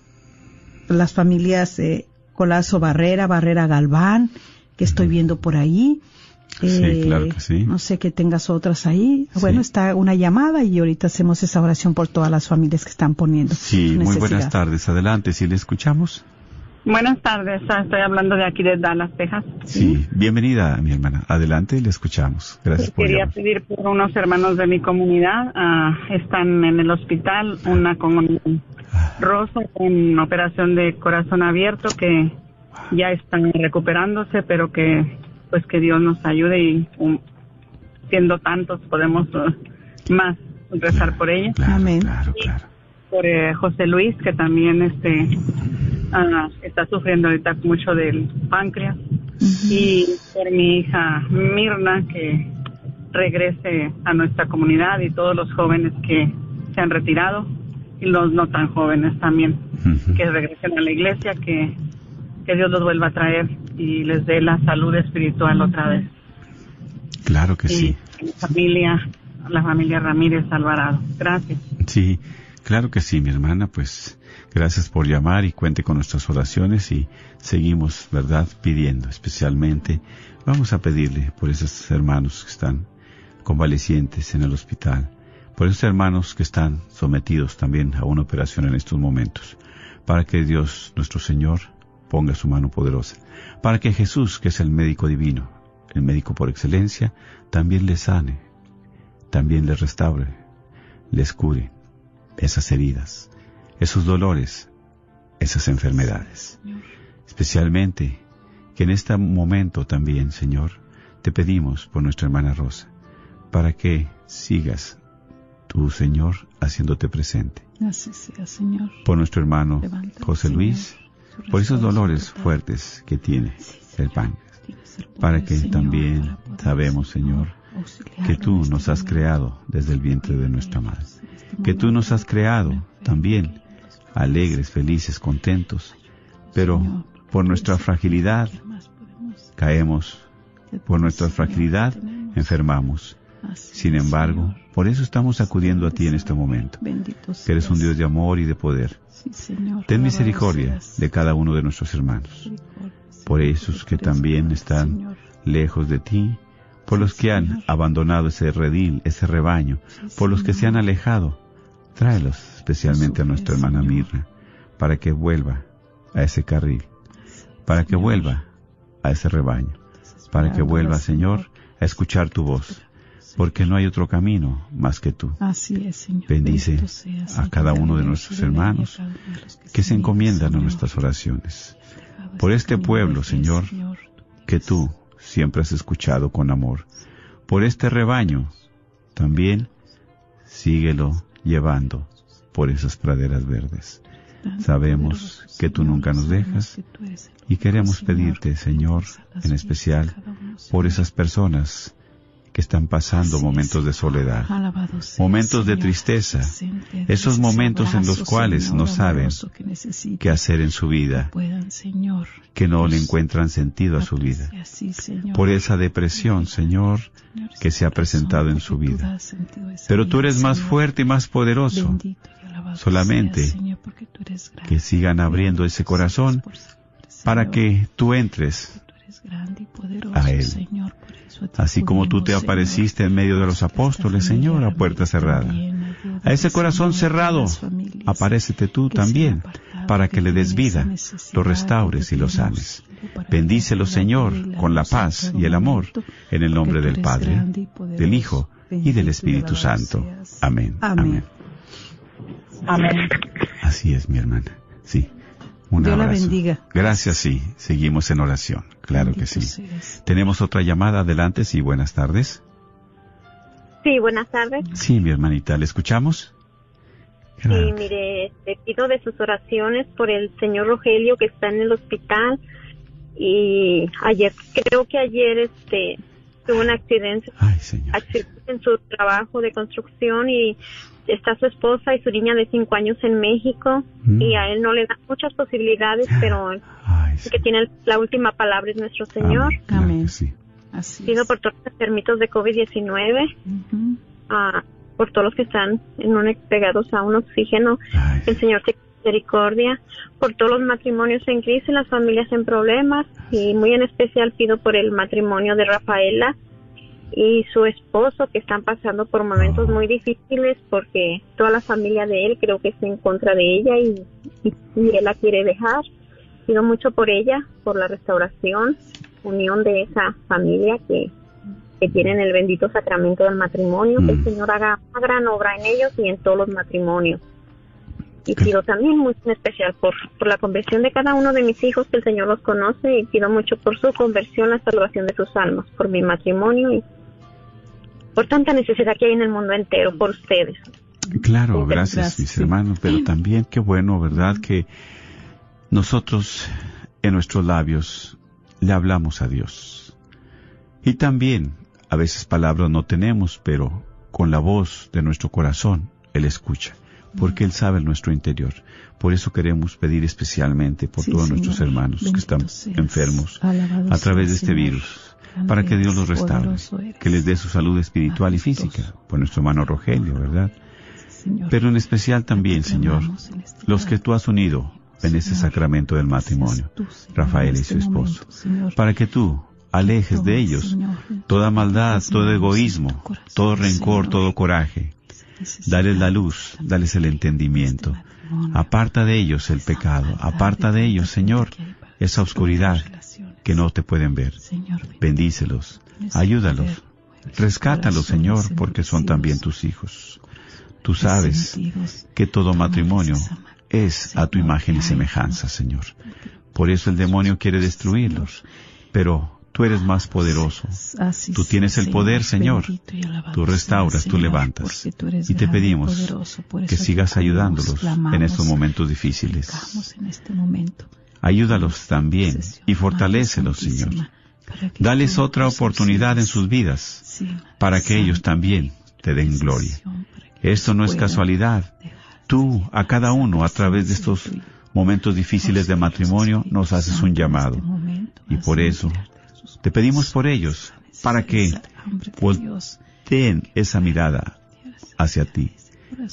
las familias eh, Colazo Barrera, Barrera Galván, que estoy viendo por ahí. Sí, Eh, claro que sí. No sé que tengas otras ahí. Bueno, está una llamada y ahorita hacemos esa oración por todas las familias que están poniendo. Sí, muy buenas tardes. Adelante, si le escuchamos. Buenas tardes, ah, estoy hablando de aquí de Dallas, Texas. Sí, bienvenida, mi hermana. Adelante, le escuchamos. Gracias por Quería llamar. pedir por unos hermanos de mi comunidad. ah, están en el hospital, una con Rosa con operación de corazón abierto que ya están recuperándose, pero que pues que Dios nos ayude y um, siendo tantos podemos uh, más rezar por ella. Amén. Por eh, José Luis que también este ah, está sufriendo ahorita mucho del páncreas. Y por mi hija Mirna que regrese a nuestra comunidad y todos los jóvenes que se han retirado y los no tan jóvenes también que regresen a la iglesia que que Dios los vuelva a traer y les dé la salud espiritual otra vez. Claro que sí. y la familia la familia Ramírez Alvarado. Gracias. Sí, claro que sí, mi hermana. Pues gracias por llamar y cuente con nuestras oraciones y seguimos, ¿verdad?, pidiendo especialmente. Vamos a pedirle por esos hermanos que están convalecientes en el hospital, por esos hermanos que están sometidos también a una operación en estos momentos, para que Dios, nuestro Señor, ponga su mano poderosa, para que Jesús, que es el médico divino, el médico por excelencia, también les sane, también les restaure, les cure esas heridas, esos dolores, esas enfermedades. Especialmente que en este momento también, Señor, te pedimos por nuestra hermana Rosa, para que sigas tú, Señor, haciéndote presente. Así sea, Señor. Por nuestro hermano José Luis, por esos dolores fuertes que tiene el páncreas, el para que Señor, también sabemos, Señor, que tú nos has creado desde el vientre de nuestra madre, que tú nos has creado también alegres, felices, contentos, pero por nuestra fragilidad caemos, por nuestra fragilidad enfermamos. Sin embargo, por eso estamos acudiendo a ti en este momento, que eres un Dios de amor y de poder. Ten misericordia de cada uno de nuestros hermanos, por esos que también están lejos de ti, por los que han abandonado ese redil, ese rebaño, por los que se han alejado. Tráelos especialmente a nuestra hermana Mirna, para que vuelva a ese carril, para que vuelva a ese rebaño, para que vuelva, Señor, a escuchar tu voz, porque no hay otro camino más que tú. Así es, Señor. Bendice a cada uno de nuestros hermanos que se encomiendan a nuestras oraciones. Por este pueblo, Señor, que tú siempre has escuchado con amor. Por este rebaño, también síguelo llevando por esas praderas verdes. Sabemos que tú nunca nos dejas y queremos pedirte, Señor, en especial por esas personas que están pasando momentos de soledad, momentos de tristeza, esos momentos en los cuales no saben qué hacer en su vida, que no le encuentran sentido a su vida, por esa depresión, Señor, que se ha presentado en su vida. Pero tú eres más fuerte y más poderoso. Solamente que sigan abriendo ese corazón para que tú entres grande y poderoso, a Él. Señor, por eso a ti Así como tú te apareciste en medio de los apóstoles, Señor, a puerta cerrada. A ese corazón cerrado, aparécete tú también, para que le des vida, lo restaures y lo sanes. Bendícelo, Señor, con la paz y el amor, en el nombre del Padre, del Hijo y del Espíritu Santo. Amén. Amén. Amén. Así es, mi hermana. Sí. Un Dios la bendiga. Gracias, sí. Seguimos en oración. Claro que sí. seas. Tenemos otra llamada. Adelante, sí. Buenas tardes. Sí, buenas tardes. Sí, mi hermanita. ¿Le escuchamos? Sí, mire, te pido de sus oraciones por el señor Rogelio que está en el hospital y ayer, creo que ayer, este, tuvo un accidente, accidente en su trabajo de construcción y está su esposa y su niña de cinco años en México Mm. y a él no le dan muchas posibilidades, pero el que tiene la última palabra es nuestro Señor. Amén. Pido por todos los enfermitos de COVID-19, ah, por todos los que están en un, pegados a un oxígeno, que el Señor te misericordia, por todos los matrimonios en crisis, las familias en problemas, y muy en especial pido por el matrimonio de Rafaela y su esposo que están pasando por momentos muy difíciles porque toda la familia de él creo que está en contra de ella y, y, y él la quiere dejar. Pido mucho por ella, por la restauración, unión de esa familia que, que tienen el bendito sacramento del matrimonio, que el Señor haga una gran obra en ellos y en todos los matrimonios. Y pido también muy en especial por, por la conversión de cada uno de mis hijos, que el Señor los conoce, y pido mucho por su conversión, la salvación de sus almas, por mi matrimonio y por tanta necesidad que hay en el mundo entero, por ustedes. Claro, gracias, mis hermanos, pero también qué bueno, ¿verdad? Que nosotros en nuestros labios le hablamos a Dios. Y también, a veces palabras no tenemos, pero con la voz de nuestro corazón, Él escucha, porque Él sabe nuestro interior. Por eso queremos pedir especialmente por Sí, todos Señor. nuestros hermanos que están seas. enfermos a través de este Señor. virus, para que Dios los restaure, que les dé su salud espiritual y física, por nuestro hermano Rogelio, ¿verdad? Pero en especial también, Señor, este los que tú has unido en ese sacramento del matrimonio, Rafael y este su esposo, para que tú alejes de ellos toda maldad, todo egoísmo, todo rencor, todo coraje. Dales la luz, dales el entendimiento. Aparta de ellos el pecado, aparta de ellos, Señor, esa oscuridad que no te pueden ver. Bendícelos, ayúdalos, rescátalos, Señor, porque son también tus hijos. Tú sabes que todo matrimonio es a tu imagen y semejanza, Señor. Por eso el demonio quiere destruirlos. Pero tú eres más poderoso. Así Tú tienes el poder, Señor. Tú restauras, tú levantas. Y te pedimos que sigas ayudándolos en estos momentos difíciles. Este. Ayúdalos también y fortalécelos, Señor. Dales otra oportunidad en sus vidas para que ellos también te den gloria. Esto no es casualidad. Tú, a cada uno, a través de estos momentos difíciles de matrimonio, nos haces un llamado. Y por eso te pedimos por ellos, para que volteen esa mirada hacia ti,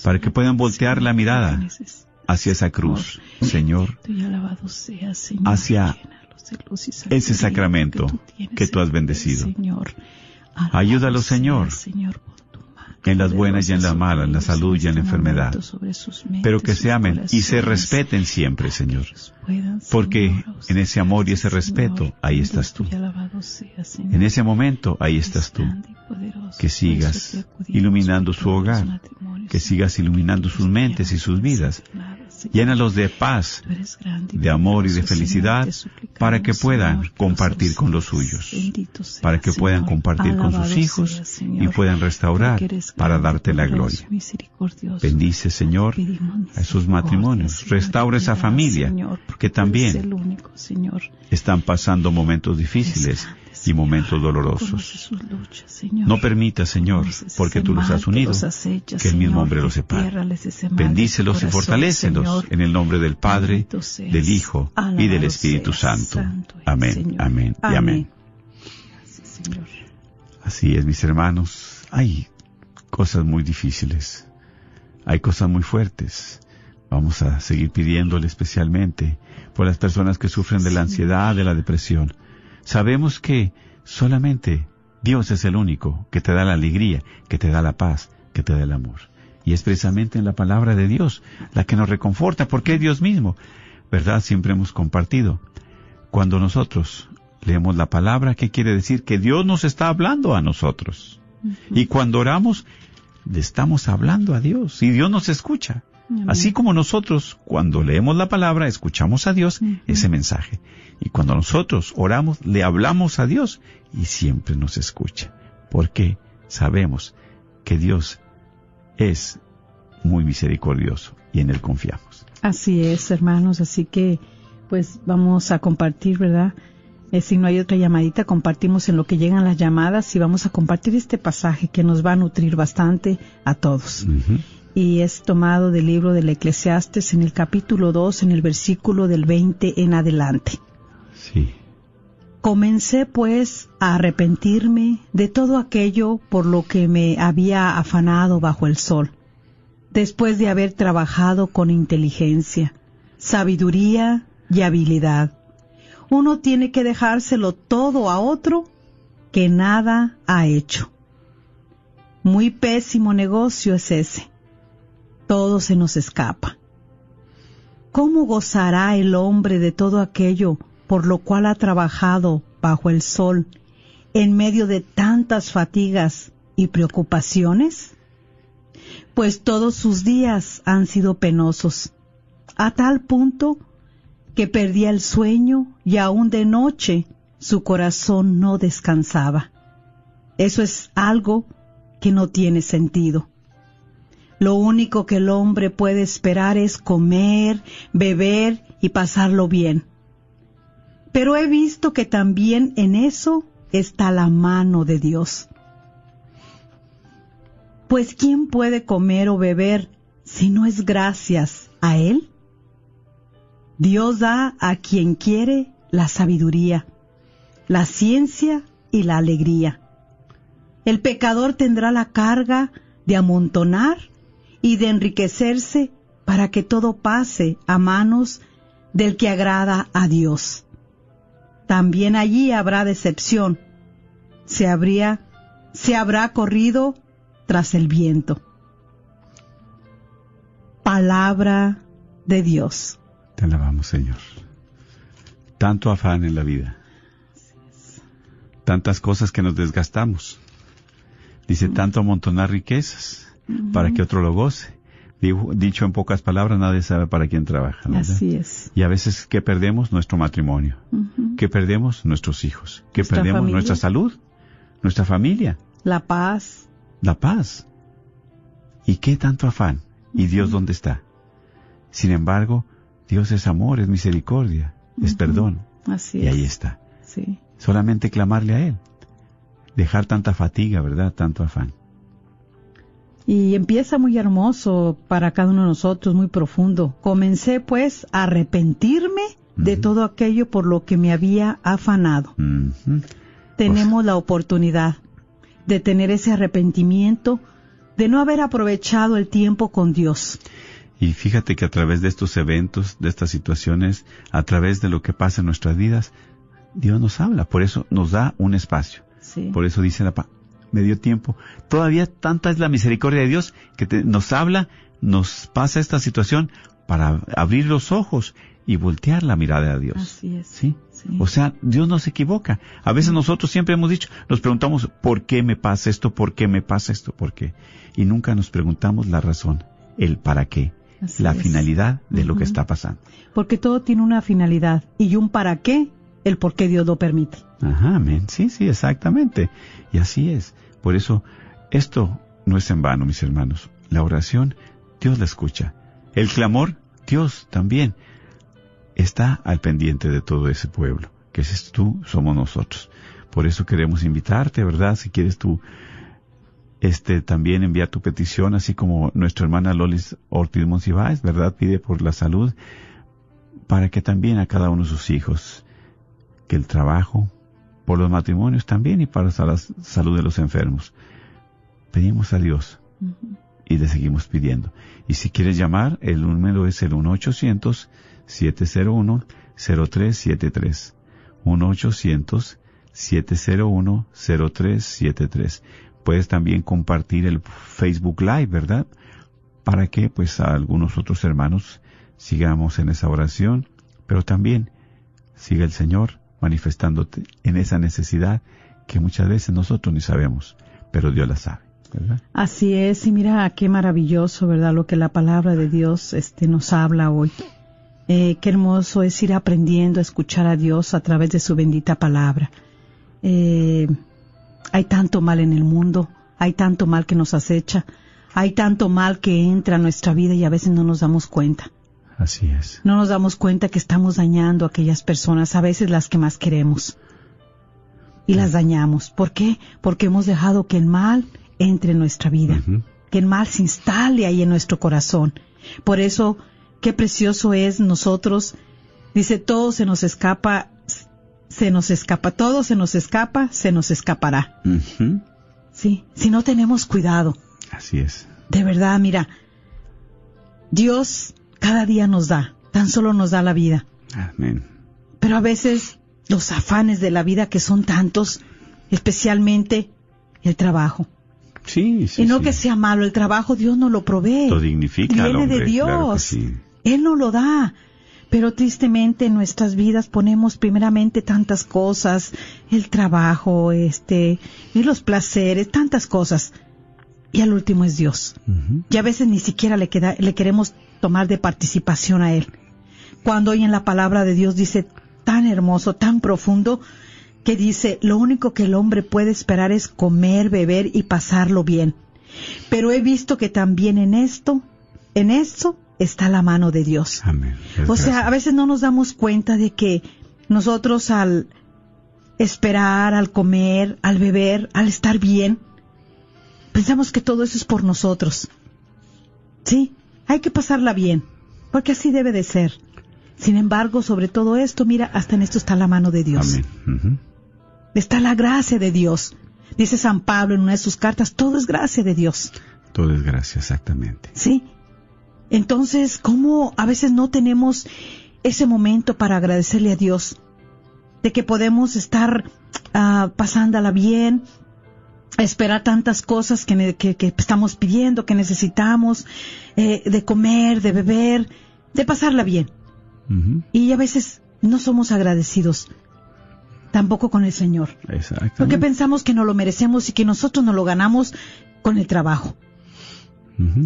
para que puedan voltear la mirada hacia esa cruz, Señor, hacia ese sacramento que tú has bendecido. Ayúdalo, Señor, en las buenas y en las malas, en la salud y en la enfermedad. Pero que se amen y se respeten siempre, Señor. Porque en ese amor y ese respeto, ahí estás tú. En ese momento, ahí estás tú. Que sigas iluminando su hogar, que sigas iluminando sus mentes y sus vidas. Llénalos de paz, de amor y de felicidad para que puedan compartir con los suyos, para que puedan compartir con sus hijos y puedan restaurar para darte la gloria. Bendice, Señor, a esos matrimonios. Restaura esa familia que también están pasando momentos difíciles y momentos dolorosos. No permita, Señor, porque tú los has unido, que el mismo hombre los separe. Bendícelos y fortalécelos en el nombre del Padre, del Hijo y del Espíritu Santo. Amén, amén y amén. Así es, mis hermanos. Hay cosas muy difíciles. Hay cosas muy fuertes. Vamos a seguir pidiéndole especialmente por las personas que sufren de la ansiedad, de la depresión. Sabemos que solamente Dios es el único que te da la alegría, que te da la paz, que te da el amor. Y es precisamente en la palabra de Dios la que nos reconforta, porque es Dios mismo. ¿Verdad? Siempre hemos compartido. Cuando nosotros leemos la palabra, ¿qué quiere decir? Que Dios nos está hablando a nosotros. Y cuando oramos, le estamos hablando a Dios y Dios nos escucha. Así como nosotros, cuando leemos la palabra, escuchamos a Dios ese mensaje. Y cuando nosotros oramos, le hablamos a Dios y siempre nos escucha. Porque sabemos que Dios es muy misericordioso y en Él confiamos. Así es, hermanos. Así que, pues vamos a compartir, ¿verdad? Eh, si no hay otra llamadita, compartimos en lo que llegan las llamadas y vamos a compartir este pasaje que nos va a nutrir bastante a todos. Y es tomado del libro del Eclesiastes en el capítulo 2, en el versículo del 20 en adelante. Sí. Comencé pues a arrepentirme de todo aquello por lo que me había afanado bajo el sol, después de haber trabajado con inteligencia, sabiduría y habilidad. Uno tiene que dejárselo todo a otro que nada ha hecho. Muy pésimo negocio es ese. Todo se nos escapa. ¿Cómo gozará el hombre de todo aquello por lo cual ha trabajado bajo el sol en medio de tantas fatigas y preocupaciones? Pues todos sus días han sido penosos, a tal punto que perdía el sueño y aún de noche su corazón no descansaba. Eso es algo que no tiene sentido. Lo único que el hombre puede esperar es comer, beber y pasarlo bien. Pero he visto que también en eso está la mano de Dios. Pues ¿quién puede comer o beber si no es gracias a Él? Dios da a quien quiere la sabiduría, la ciencia y la alegría. El pecador tendrá la carga de amontonar y de enriquecerse para que todo pase a manos del que agrada a Dios también allí habrá decepción. Se habría, se habrá corrido tras el viento. Palabra de Dios. Te alabamos, Señor. Tanto afán en la vida. Tantas cosas que nos desgastamos. Dice tanto amontonar riquezas para que otro lo goce dicho en pocas palabras, nadie sabe para quién trabaja. Así es. Y a veces, ¿qué perdemos? Nuestro matrimonio. ¿Qué perdemos? Nuestros hijos. ¿Qué perdemos? Nuestra salud. Nuestra familia. La paz. La paz. ¿Y qué tanto afán? ¿Y Dios dónde está? Sin embargo, Dios es amor, es misericordia, es perdón. Así y ahí está. Sí. Solamente clamarle a Él. Dejar tanta fatiga, ¿verdad? Tanto afán. Y empieza muy hermoso para cada uno de nosotros, muy profundo. Comencé pues a arrepentirme de todo aquello por lo que me había afanado. Tenemos la oportunidad de tener ese arrepentimiento, de no haber aprovechado el tiempo con Dios. Y fíjate que a través de estos eventos, de estas situaciones, a través de lo que pasa en nuestras vidas, Dios nos habla. Por eso nos da un espacio. Sí. Por eso dice la me dio tiempo. Todavía tanta es la misericordia de Dios que te- nos habla, nos pasa esta situación para abrir los ojos y voltear la mirada a Dios. Así es. ¿Sí? O sea, Dios no se equivoca. A veces nosotros siempre hemos dicho, nos preguntamos, ¿por qué me pasa esto? ¿Por qué me pasa esto? ¿Por qué? Y nunca nos preguntamos la razón, el para qué, Así la es. finalidad de lo que está pasando. Porque todo tiene una finalidad y un para qué, el por qué Dios lo permite. Ajá, amén. Sí, sí, exactamente. Y así es. Por eso, esto no es en vano, mis hermanos. La oración, Dios la escucha. El clamor, Dios también está al pendiente de todo ese pueblo. Que es tú, somos nosotros. Por eso queremos invitarte, ¿verdad? Si quieres tú, este, también enviar tu petición, así como nuestra hermana Lolis Ortiz Monsiváis, ¿verdad? Pide por la salud, para que también a cada uno de sus hijos, que el trabajo, por los matrimonios también y para la salud de los enfermos. Pedimos a Dios y le seguimos pidiendo. Y si quieres llamar, el número es el 1-800-701-0373. 1-800-701-0373. Puedes también compartir el Facebook Live, ¿verdad? Para que pues a algunos otros hermanos sigamos en esa oración, pero también siga el Señor manifestándote en esa necesidad que muchas veces nosotros ni sabemos, pero Dios la sabe. Así es, y mira qué maravilloso, ¿verdad? Lo que la palabra de Dios este, nos habla hoy. Eh, qué hermoso es ir aprendiendo a escuchar a Dios a través de su bendita palabra. Eh, hay tanto mal en el mundo, hay tanto mal que nos acecha, hay tanto mal que entra a nuestra vida y a veces no nos damos cuenta. Así es. No nos damos cuenta que estamos dañando a aquellas personas, a veces las que más queremos. Y las dañamos. ¿Por qué? Porque hemos dejado que el mal entre en nuestra vida, que el mal se instale ahí en nuestro corazón. Por eso, qué precioso es nosotros, dice, todo se nos escapa, se nos escapa, todo se nos escapa, se nos escapará. Sí, si no tenemos cuidado. Así es. De verdad, mira, Dios cada día nos da, tan solo nos da la vida. Amén. Pero a veces los afanes de la vida que son tantos, especialmente el trabajo. Sí, sí. y no sí. que sea malo, el trabajo Dios no lo provee. Lo dignifica al Viene hombre, de Dios. claro que sí. Él no lo da. Pero tristemente en nuestras vidas ponemos primeramente tantas cosas, el trabajo, este, y los placeres, tantas cosas. Y al último es Dios. Y a veces ni siquiera le, queda, le queremos tomar de participación a Él. Cuando hoy en la palabra de Dios dice tan hermoso, tan profundo, que dice, lo único que el hombre puede esperar es comer, beber y pasarlo bien. Pero he visto que también en esto, en esto está la mano de Dios. Amén. O sea, a veces no nos damos cuenta de que nosotros al esperar, al comer, al beber, al estar bien, pensamos que todo eso es por nosotros. Sí, hay que pasarla bien, porque así debe de ser. Sin embargo, sobre todo esto, mira, hasta en esto está la mano de Dios. Amén. Está la gracia de Dios. Dice San Pablo en una de sus cartas, todo es gracia de Dios. Todo es gracia, exactamente. Sí. Entonces, ¿cómo a veces no tenemos ese momento para agradecerle a Dios? De que podemos estar ah, pasándola bien, esperar tantas cosas que, ne- que- que estamos pidiendo, que necesitamos, eh, de comer, de beber, de pasarla bien. Y a veces no somos agradecidos, tampoco con el Señor. Porque pensamos que no lo merecemos y que nosotros no lo ganamos con el trabajo.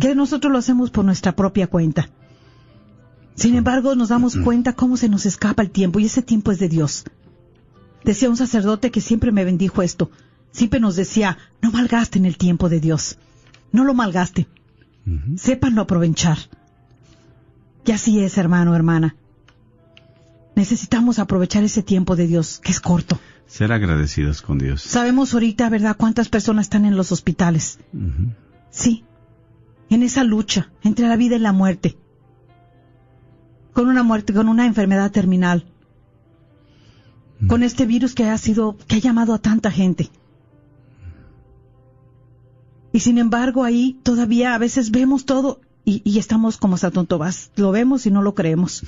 Que nosotros lo hacemos por nuestra propia cuenta. Sin embargo, nos damos cuenta cómo se nos escapa el tiempo y ese tiempo es de Dios. Decía un sacerdote que siempre me bendijo esto. Siempre nos decía, no malgasten el tiempo de Dios. No lo malgasten. Ujú. Sépanlo aprovechar. Y así es, hermano, hermana. Necesitamos aprovechar ese tiempo de Dios, que es corto. Ser agradecidos con Dios. Sabemos ahorita, ¿verdad?, cuántas personas están en los hospitales. Sí, en esa lucha entre la vida y la muerte, con una muerte, con una enfermedad terminal, con este virus que ha sido, que ha llamado a tanta gente. Y sin embargo ahí todavía a veces vemos todo y, y estamos como Satón Tomás, lo vemos y no lo creemos.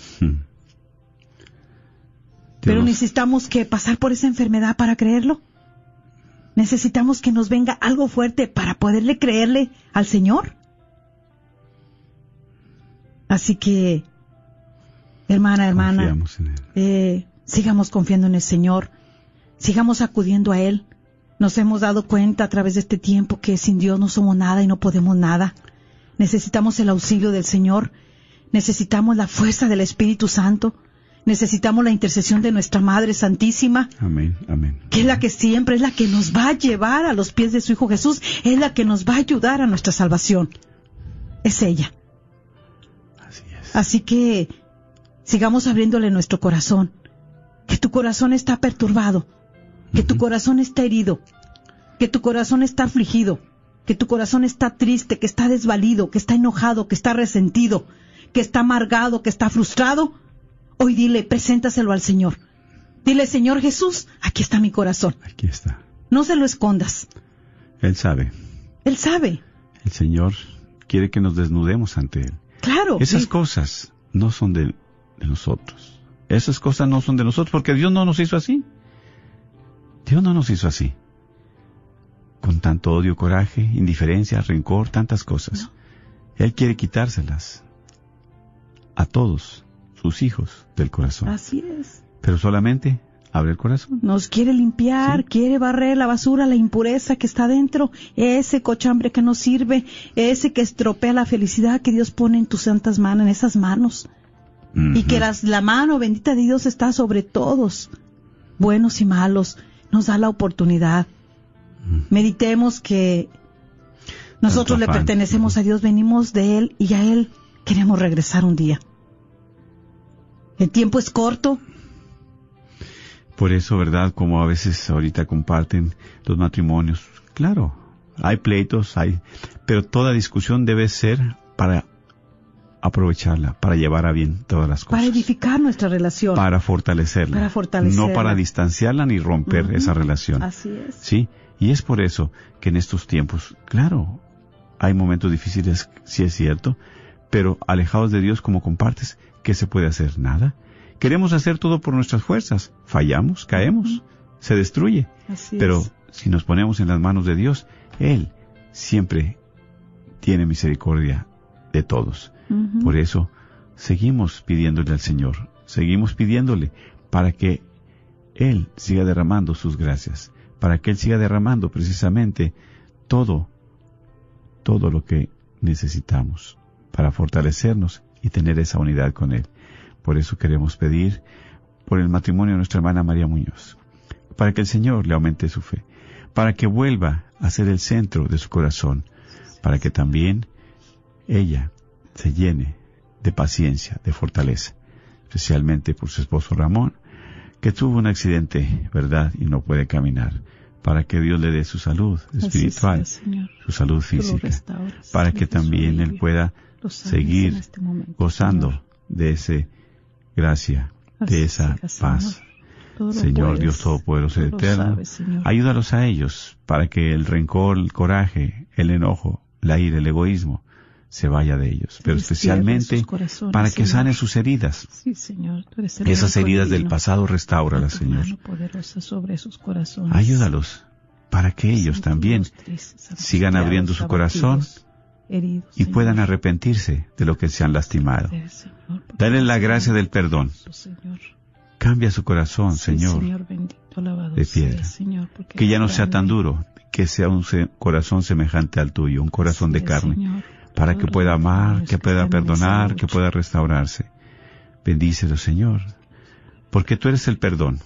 Pero necesitamos que pasar por esa enfermedad para creerlo. Necesitamos que nos venga algo fuerte para poderle creerle al Señor. Así que, hermana, hermana, eh, sigamos confiando en el Señor, sigamos acudiendo a Él. Nos hemos dado cuenta a través de este tiempo que sin Dios no somos nada y no podemos nada. Necesitamos el auxilio del Señor, necesitamos la fuerza del Espíritu Santo, necesitamos la intercesión de nuestra Madre Santísima, Amén, amén. que es la que siempre es la que nos va a llevar a los pies de su Hijo Jesús, es la que nos va a ayudar a nuestra salvación. Es ella. Así que sigamos abriéndole nuestro corazón. Que tu corazón está perturbado, que tu corazón está herido, que tu corazón está afligido, que tu corazón está triste, que está desvalido, que está enojado, que está resentido, que está amargado, que está frustrado. Hoy dile, preséntaselo al Señor. Dile, Señor Jesús, aquí está mi corazón. Aquí está. No se lo escondas. Él sabe. Él sabe. El Señor quiere que nos desnudemos ante Él. Claro. Esas sí. cosas no son de, de nosotros. Esas cosas no son de nosotros porque Dios no nos hizo así. Dios no nos hizo así. Con tanto odio, coraje, indiferencia, rencor, tantas cosas. Él quiere quitárselas a todos sus hijos del corazón. Así es. Pero solamente abre el corazón. Nos quiere limpiar, quiere barrer la basura, la impureza que está dentro, ese cochambre que no sirve, ese que estropea la felicidad que Dios pone en tus santas manos, en esas manos. Y que las, la mano bendita de Dios está sobre todos, buenos y malos, nos da la oportunidad. Meditemos que nosotros le pertenecemos a Dios, venimos de Él y a Él queremos regresar un día. El tiempo es corto, Por eso, ¿verdad? Como a veces ahorita comparten los matrimonios. Claro, hay pleitos, hay, pero toda discusión debe ser para aprovecharla, para llevar a bien todas las cosas, para edificar nuestra relación. para fortalecerla, Para fortalecerla. no para distanciarla ni romper esa relación. Así es. Sí, y es por eso que en estos tiempos, claro, hay momentos difíciles, sí es cierto, pero alejados de Dios como compartes, ¿qué se puede hacer? Nada. Queremos hacer todo por nuestras fuerzas, fallamos, caemos, se destruye. Así Pero es. si nos ponemos en las manos de Dios, Él siempre tiene misericordia de todos. Por eso seguimos pidiéndole al Señor, seguimos pidiéndole para que Él siga derramando sus gracias, para que Él siga derramando precisamente todo, todo lo que necesitamos para fortalecernos y tener esa unidad con Él. Por eso queremos pedir por el matrimonio de nuestra hermana María Muñoz, para que el Señor le aumente su fe, para que vuelva a ser el centro de su corazón, para que también ella se llene de paciencia, de fortaleza, especialmente por su esposo Ramón, que tuvo un accidente, ¿verdad? Y no puede caminar, para que Dios le dé su salud espiritual, su salud física, para que también él pueda seguir este momento, gozando Señor. de ese gracia, Así de esa sea, paz. Señor Dios Todopoderoso y Eterno, ayúdalos a ellos para que el rencor, el coraje, el enojo, la ira, el egoísmo se vaya de ellos, pero especialmente para que sane sus heridas. Sí, Señor, Esas heridas del pasado, restáuralas, Señor. Ayúdalos para que ellos también sigan abriendo su corazón y puedan arrepentirse de lo que se han lastimado. Dale la gracia del perdón. Señor. Cambia su corazón, Señor, de piedra. Que ya no sea tan duro, que sea un corazón semejante al tuyo, un corazón de carne, Señor. Para que pueda amar, que pueda perdonar, que pueda restaurarse. Bendícelo, Señor, porque tú eres el perdón.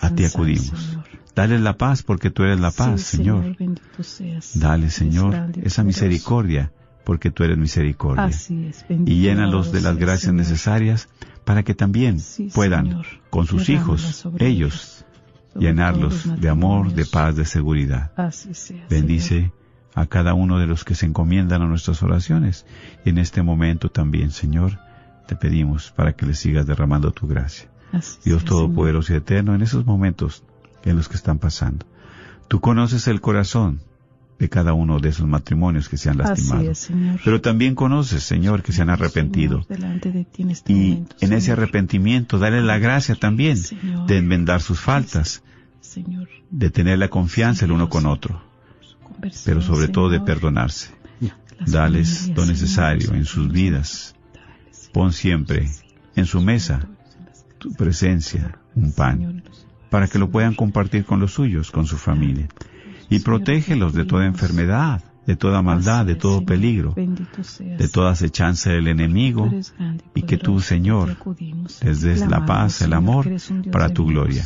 A ti acudimos. Dale la paz porque tú eres la paz, Señor. Dale, Señor, esa misericordia porque tú eres misericordia. Y llénalos de las gracias necesarias para que también puedan, con sus hijos, ellos, llenarlos de amor, de paz, de seguridad. Bendice. A cada uno de los que se encomiendan a nuestras oraciones. Y en este momento también, Señor, te pedimos para que le sigas derramando tu gracia. Así Dios Todopoderoso y Eterno, en esos momentos en los que están pasando. Tú conoces el corazón de cada uno de esos matrimonios que se han lastimado. es. Pero también conoces, Señor, que se han arrepentido. Señor, de ti en este Y momento, en ese arrepentimiento, dale la gracia también Señor. de enmendar sus faltas, Señor, de tener la confianza el uno con otro, pero sobre todo de perdonarse. Dales lo necesario en sus vidas. Pon siempre en su mesa tu presencia, un pan, para que lo puedan compartir con los suyos, con su familia. Y protégelos de toda enfermedad, de toda maldad, de todo peligro, de toda acechanza del enemigo, y que tú, Señor, les des la paz, el amor para tu gloria.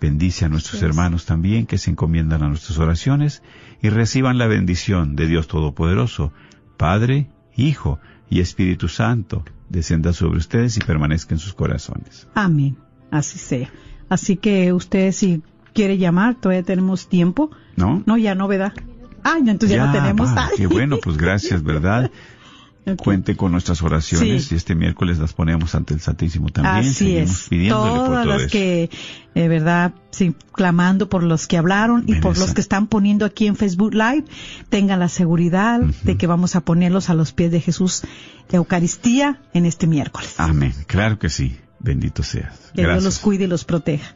Bendice a nuestros hermanos también que se encomiendan a nuestras oraciones y reciban la bendición de Dios Todopoderoso, Padre, Hijo y Espíritu Santo, descienda sobre ustedes y permanezca en sus corazones. Amén. Así sea. Así que usted si quiere llamar, todavía tenemos tiempo. ¿No? No, ya no, ¿verdad? Ah, entonces ya, no tenemos. Ay. qué bueno, pues *laughs* gracias, ¿verdad? Cuente con nuestras oraciones Sí. y este miércoles las ponemos ante el Santísimo también. Así Seguimos es. pidiéndole por Todas todo las eso. que, eh, verdad, sí, clamando por los que hablaron y por los que están poniendo aquí en Facebook Live, tengan la seguridad de que vamos a ponerlos a los pies de Jesús Eucaristía en este miércoles. Amén. Claro que sí. Bendito seas. Que Dios los cuide y los proteja.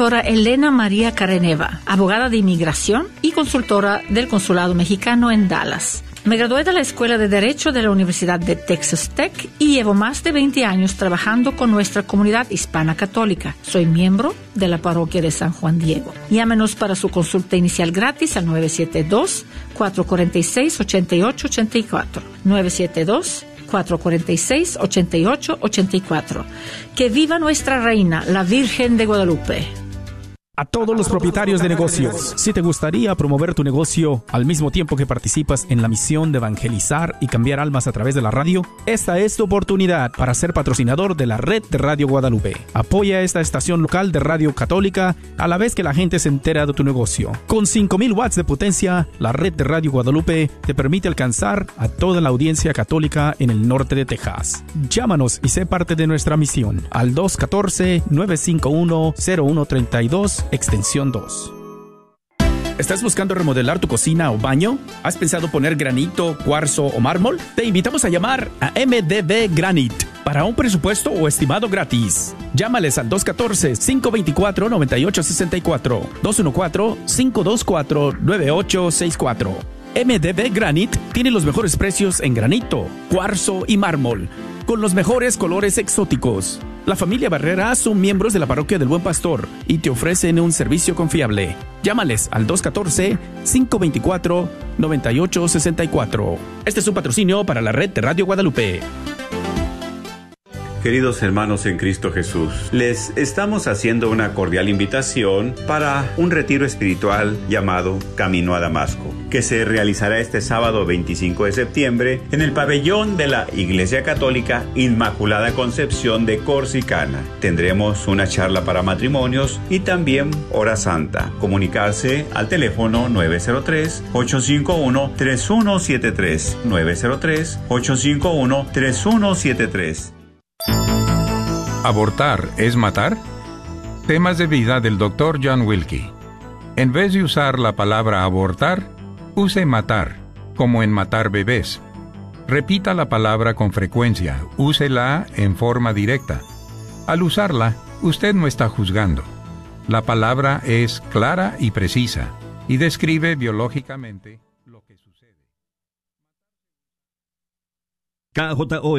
Doctora Elena María Careneva, abogada de inmigración y consultora del Consulado Mexicano en Dallas. Me gradué de la Escuela de Derecho de la Universidad de Texas Tech y llevo más de 20 años trabajando con nuestra comunidad hispana católica. Soy miembro de la parroquia de San Juan Diego. Llámenos para su consulta inicial gratis al 972-446-8884. 972 446-8884. Que viva nuestra reina, la Virgen de Guadalupe. A todos los propietarios de negocios, si te gustaría promover tu negocio al mismo tiempo que participas en la misión de evangelizar y cambiar almas a través de la radio, esta es tu oportunidad para ser patrocinador de la red de Radio Guadalupe. Apoya esta estación local de radio católica a la vez que la gente se entera de tu negocio. Con 5000 watts de potencia, la red de Radio Guadalupe te permite alcanzar a toda la audiencia católica en el norte de Texas. Llámanos y sé parte de nuestra misión al 214-951-0132, extensión 2. ¿Estás buscando remodelar tu cocina o baño? ¿Has pensado poner granito, cuarzo o mármol? Te invitamos a llamar a MDB Granite para un presupuesto o estimado gratis. Llámales al 214-524-9864, 214-524-9864. MDB Granite tiene los mejores precios en granito, cuarzo y mármol, con los mejores colores exóticos. La familia Barrera son miembros de la parroquia del Buen Pastor y te ofrecen un servicio confiable. Llámales al 214-524-9864. Este es un patrocinio para la red de Radio Guadalupe. Queridos hermanos en Cristo Jesús, les estamos haciendo una cordial invitación para un retiro espiritual llamado Camino a Damasco, que se realizará este sábado 25 de septiembre en el pabellón de la Iglesia Católica Inmaculada Concepción de Corsicana. Tendremos una charla para matrimonios y también hora santa. Comunicarse al teléfono 903-851-3173. 903-851-3173. ¿Abortar es matar? Temas de vida del Dr. John Wilkie. En vez de usar la palabra abortar, use matar, como en matar bebés. Repita la palabra con frecuencia, úsela en forma directa. Al usarla, usted no está juzgando. La palabra es clara y precisa y describe biológicamente lo que sucede. KJO